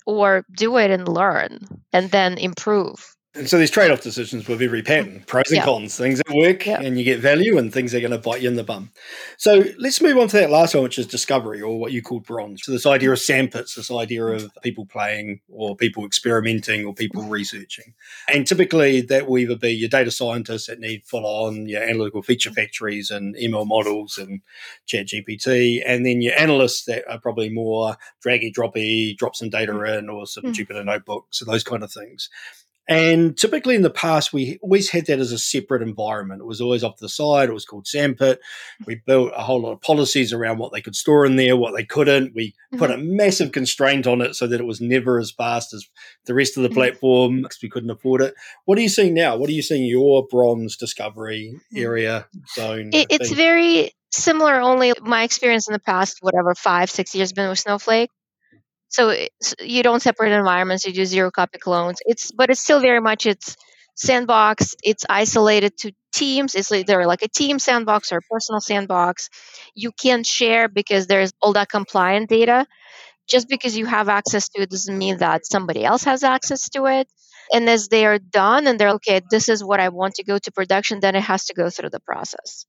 or do it and learn and then improve and so these trade-off decisions with every pattern, pros and yeah. cons, things that work yeah. and you get value and things that are going to bite you in the bum. So let's move on to that last one, which is discovery or what you call bronze. So this idea of sandpits, this idea of people playing or people experimenting or people researching. And typically that will either be your data scientists that need full on your analytical feature factories and ML models and chat GPT, and then your analysts that are probably more draggy droppy, drop some data mm. in or some mm. Jupyter notebooks, so those kind of things. And typically in the past, we always had that as a separate environment. It was always off to the side. It was called Sandpit. We built a whole lot of policies around what they could store in there, what they couldn't. We mm-hmm. put a massive constraint on it so that it was never as fast as the rest of the mm-hmm. platform because we couldn't afford it. What are you seeing now? What are you seeing your bronze discovery mm. area zone? It, it's very similar, only my experience in the past, whatever, five, six years been with Snowflake so you don't separate environments. You do zero copy clones. It's but it's still very much it's sandbox. It's isolated to teams. It's either like a team sandbox or a personal sandbox. You can't share because there's all that compliant data. Just because you have access to it doesn't mean that somebody else has access to it. And as they are done and they're okay, this is what I want to go to production, then it has to go through the process.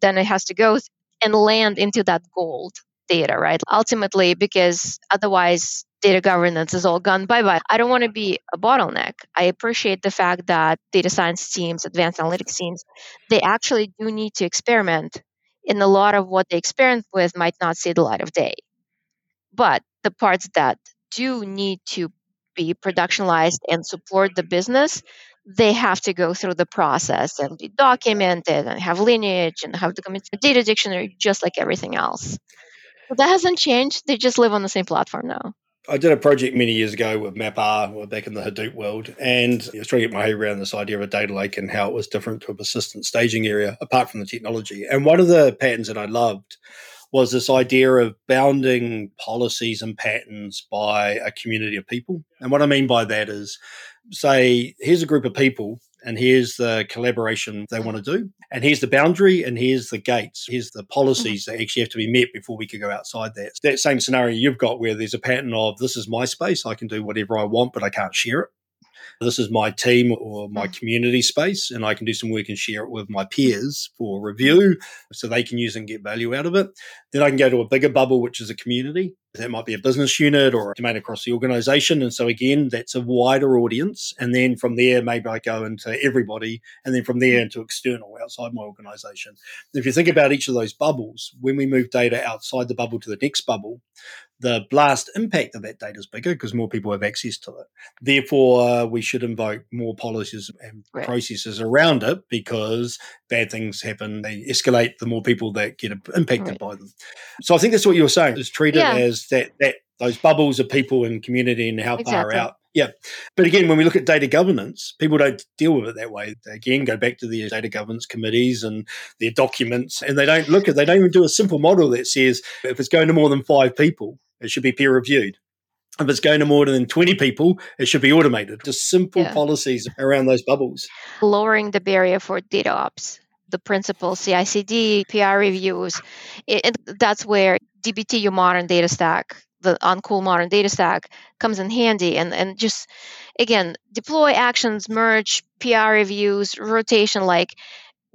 Then it has to go and land into that gold data, right? Ultimately, because otherwise data governance is all gone bye bye. I don't want to be a bottleneck. I appreciate the fact that data science teams, advanced analytics teams, they actually do need to experiment. And a lot of what they experiment with might not see the light of day. But the parts that do need to be productionalized and support the business, they have to go through the process and be documented and have lineage and have the data dictionary just like everything else. That hasn't changed. They just live on the same platform now. I did a project many years ago with MapR back in the Hadoop world, and I was trying to get my head around this idea of a data lake and how it was different to a persistent staging area apart from the technology. And one of the patterns that I loved was this idea of bounding policies and patterns by a community of people. And what I mean by that is, say, here's a group of people and here's the collaboration they want to do, and here's the boundary, and here's the gates, here's the policies mm-hmm. that actually have to be met before we can go outside that. That same scenario you've got where there's a pattern of this is my space, I can do whatever I want, but I can't share it. This is my team or my mm. community space, and I can do some work and share it with my peers for review so they can use and get value out of it. Then I can go to a bigger bubble, which is a community. That might be a business unit or a domain across the organization. And so, again, that's a wider audience. And then from there, maybe I go into everybody, and then from there mm. into external outside my organization. if you think about each of those bubbles, when we move data outside the bubble to the next bubble, the blast impact of that data is bigger because more people have access to it. Therefore, uh, we should invoke more policies and right. processes around it because bad things happen. They escalate the more people that get impacted right. by them. So I think that's what you were saying is treat it yeah. as that, that those bubbles of people and community and how exactly. far out Yeah. But again, when we look at data governance, people don't deal with it that way. They again go back to the data governance committees and their documents, and they don't look at, they don't even do a simple model that says if it's going to more than five people, it should be peer reviewed. If it's going to more than 20 people, it should be automated. Just simple yeah. policies around those bubbles. Lowering the barrier for data ops the principles CI/CD, PR reviews. It, it, that's where DBT, your modern data stack, the uncool modern data stack, comes in handy. And and just again, deploy actions, merge, PR reviews, rotation. Like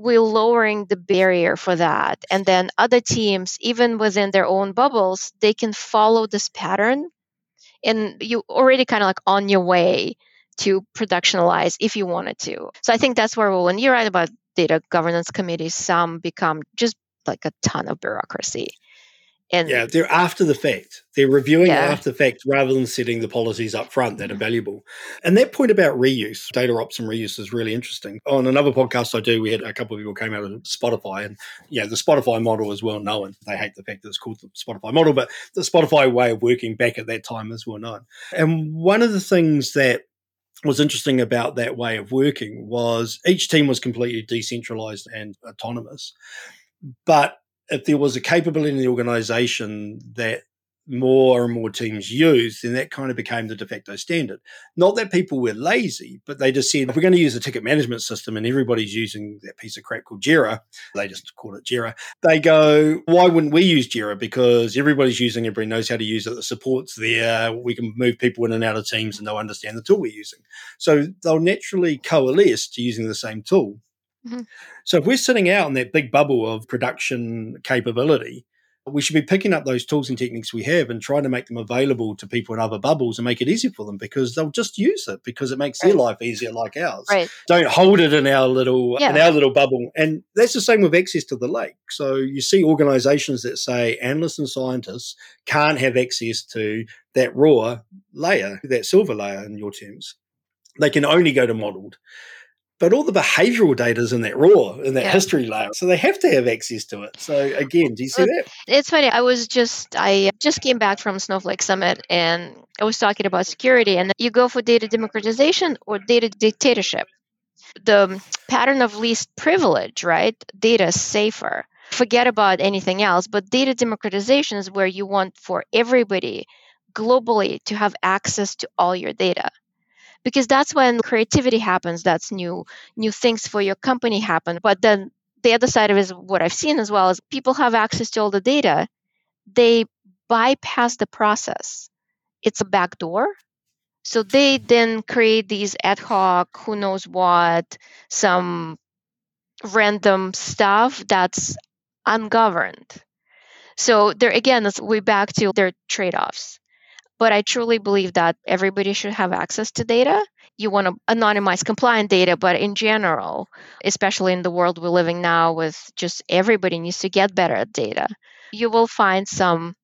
we're lowering the barrier for that, and then other teams, even within their own bubbles, they can follow this pattern, and you already kind of like on your way to productionalize if you wanted to. So I think that's where when you're right about data governance committees, some become just like a ton of bureaucracy. And yeah, they're after the fact. They're reviewing yeah. after the fact rather than setting the policies up front that are mm-hmm. valuable. And that point about reuse, data ops and reuse is really interesting. On another podcast I do, we had a couple of people came out of Spotify and yeah, the Spotify model is well known. They hate the fact that it's called the Spotify model, but the Spotify way of working back at that time is well known. And one of the things that was interesting about that way of working was each team was completely decentralized and autonomous. But if there was a capability in the organization that more and more teams used, then that kind of became the de facto standard. Not that people were lazy, but they just said, if we're going to use a ticket management system and everybody's using that piece of crap called Jira, they just call it Jira. They go, why wouldn't we use Jira? Because everybody's using it, everybody knows how to use it, the support's there, we can move people in and out of teams and they'll understand the tool we're using. So they'll naturally coalesce to using the same tool. Mm-hmm. So if we're sitting out in that big bubble of production capability, we should be picking up those tools and techniques we have and trying to make them available to people in other bubbles and make it easier for them because they'll just use it because it makes right. their life easier like ours. Right. Don't hold it in our little yeah. in our little bubble. And that's the same with access to the lake. So you see organizations that say analysts and scientists can't have access to that raw layer, that silver layer in your terms. They can only go to modeled but all the behavioral data is in that raw in that yeah. history layer so they have to have access to it. So again do you see that? it's funny i was just i just came back from snowflake summit and i was talking about security and you go for data democratization or data dictatorship. The pattern of least privilege right? Data is safer. Forget about anything else but data democratization is where you want for everybody globally to have access to all your data because that's when creativity happens that's new new things for your company happen. But then the other side of it is what i've seen as well is people have access to all the data. They bypass the process. It's a back door. So they then create these ad hoc who knows what some random stuff that's ungoverned. So there again we're back to their trade-offs but I truly believe that everybody should have access to data. You want to anonymize compliant data, but in general, especially in the world we're living now with just everybody needs to get better at data, you will find some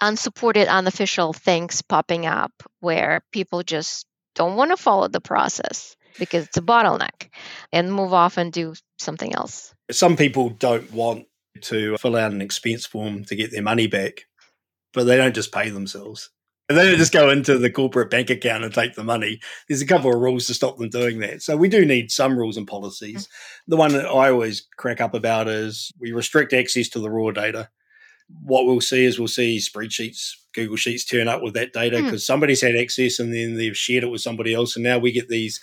unsupported, unofficial things popping up where people just don't want to follow the process because it's a bottleneck and move off and do something else. Some people don't want to fill out an expense form to get their money back, but they don't just pay themselves. And they don't just go into the corporate bank account and take the money. There's a couple of rules to stop them doing that. So we do need some rules and policies. The one that I always crack up about is we restrict access to the raw data. What we'll see is we'll see spreadsheets, Google Sheets turn up with that data because mm. somebody's had access and then they've shared it with somebody else. And now we get these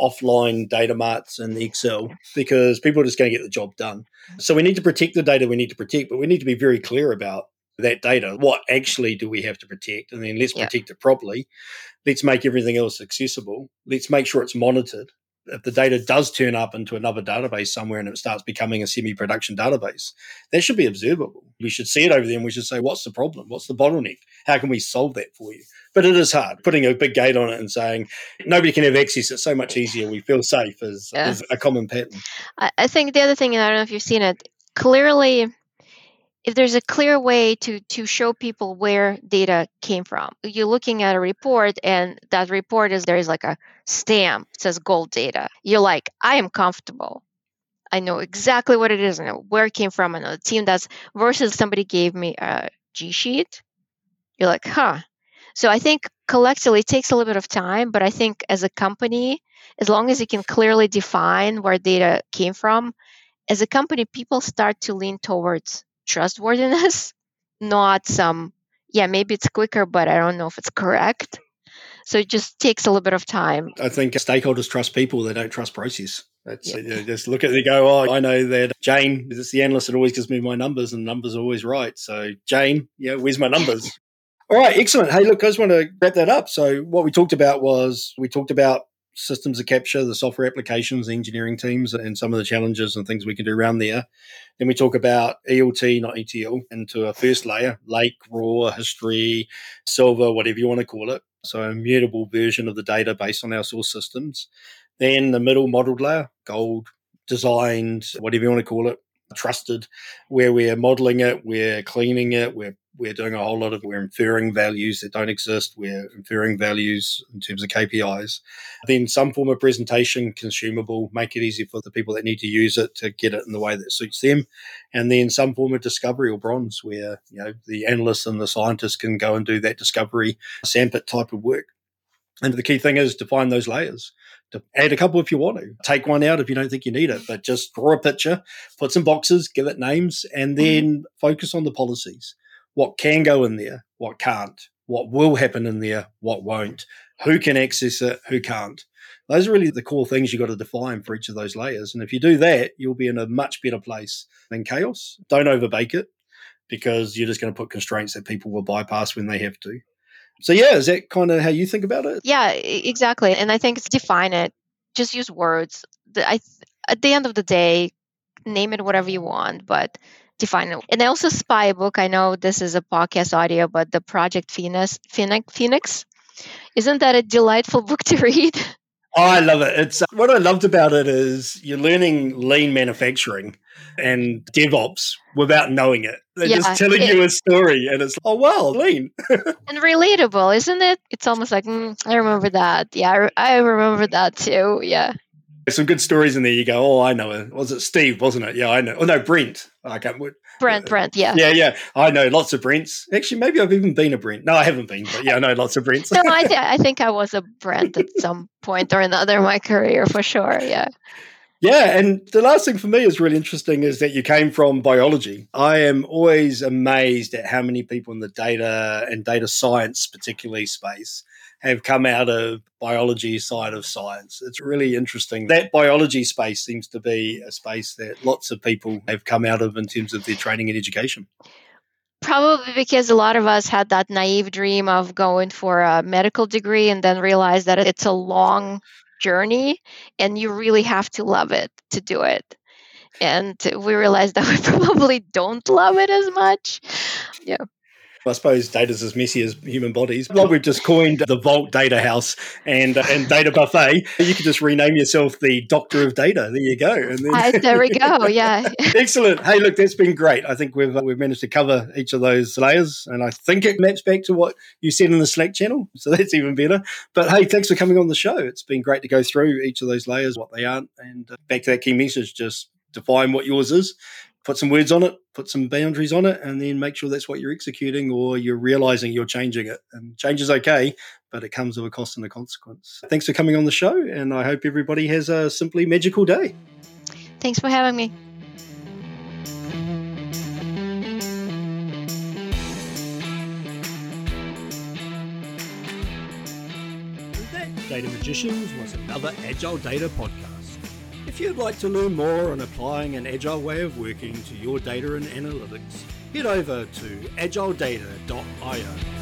offline data marts in Excel because people are just going to get the job done. So we need to protect the data we need to protect, but we need to be very clear about that data. What actually do we have to protect? And then let's yeah. protect it properly. Let's make everything else accessible. Let's make sure it's monitored. If the data does turn up into another database somewhere and it starts becoming a semi production database, that should be observable. We should see it over there and we should say, what's the problem? What's the bottleneck? How can we solve that for you? But it is hard putting a big gate on it and saying nobody can have access. It's so much easier. We feel safe is, yeah. is a common pattern. I think the other thing, and I don't know if you've seen it, clearly if there's a clear way to to show people where data came from you're looking at a report and that report is there is like a stamp says gold data. You're like i am comfortable. I know exactly what it is. And where it came from. The team that's versus somebody gave me a g sheet you're like huh. So I think collectively it takes a little bit of time, but I think as a company, as long as you can clearly define where data came from, as a company, people start to lean towards trustworthiness, not some, yeah, maybe it's quicker, but I don't know if it's correct. So it just takes a little bit of time. I think stakeholders trust people, they don't trust process. That's you know, just look at they go, oh, I know that Jane is the analyst that always gives me my numbers and numbers are always right. So Jane, yeah, where's my numbers? All right, excellent. Hey, look, I just want to wrap that up. So what we talked about was we talked about systems of capture, the software applications, the engineering teams, and some of the challenges and things we can do around there. Then we talk about ELT, not ETL, into a first layer, lake, raw, history, silver, whatever you want to call it. So a mutable version of the data based on our source systems. Then the middle modeled layer, gold, designed, whatever you want to call it, trusted, where we're modeling it, we're cleaning it, we're we're doing a whole lot of we're inferring values that don't exist, we're inferring values in terms of KPIs. Then some form of presentation, consumable, make it easy for the people that need to use it to get it in the way that suits them. And then some form of discovery or bronze where, you know, the analysts and the scientists can go and do that discovery sandpit type of work. And the key thing is to find those layers to add a couple if you want to. Take one out if you don't think you need it, but just draw a picture, put some boxes, give it names, and then mm-hmm. focus on the policies. What can go in there, what can't, what will happen in there, what won't, who can access it, who can't. Those are really the core things you've got to define for each of those layers. And if you do that, you'll be in a much better place than chaos. Don't overbake it because you're just going to put constraints that people will bypass when they have to. So yeah, is that kind of how you think about it? Yeah, exactly. And I think it's define it. Just use words. I at the end of the day, name it whatever you want, but define it. And I also spy book. I know this is a podcast audio, but the Project Phoenix, Phoenix, Phoenix, isn't that a delightful book to read? Oh, I love it. It's what I loved about it is you're learning lean manufacturing and DevOps without knowing it. They're yeah, just telling it, you a story, and it's oh wow, lean and relatable, isn't it? It's almost like mm, I remember that. Yeah, I remember that too. Yeah. There's some good stories in there. You go, oh, I know it. Was it Steve? Wasn't it? Yeah, I know. Oh no, Brent. I can't. Brent, Brent, yeah. Yeah, yeah. I know lots of Brents. Actually, maybe I've even been a Brent. No, I haven't been, but yeah, I know lots of Brents. no, I, th- I think I was a Brent at some point or another in my career for sure. Yeah. Yeah, and the last thing for me is really interesting is that you came from biology. I am always amazed at how many people in the data and data science, particularly space, have come out of biology side of science. It's really interesting. That biology space seems to be a space that lots of people have come out of in terms of their training and education. Probably because a lot of us had that naive dream of going for a medical degree and then realize that it's a long journey and you really have to love it to do it. And we realized that we probably don't love it as much. Yeah. I suppose data's as messy as human bodies. Well, we've just coined the Vault Data House and uh, and Data Buffet. You could just rename yourself the Doctor of Data. There you go. And then uh, there we go. Yeah. Excellent. Hey, look, that's been great. I think we've uh, we've managed to cover each of those layers, and I think it maps back to what you said in the Slack channel. So that's even better. But hey, thanks for coming on the show. It's been great to go through each of those layers, what they aren't, and uh, back to that key message. Just define what yours is put some words on it, put some boundaries on it, and then make sure that's what you're executing or you're realizing you're changing it. And change is okay, but it comes with a cost and a consequence. Thanks for coming on the show, and I hope everybody has a simply magical day. Thanks for having me. Data Magicians was another Agile Data podcast. If you'd like to learn more on applying an agile way of working to your data and analytics, head over to agiledata.io.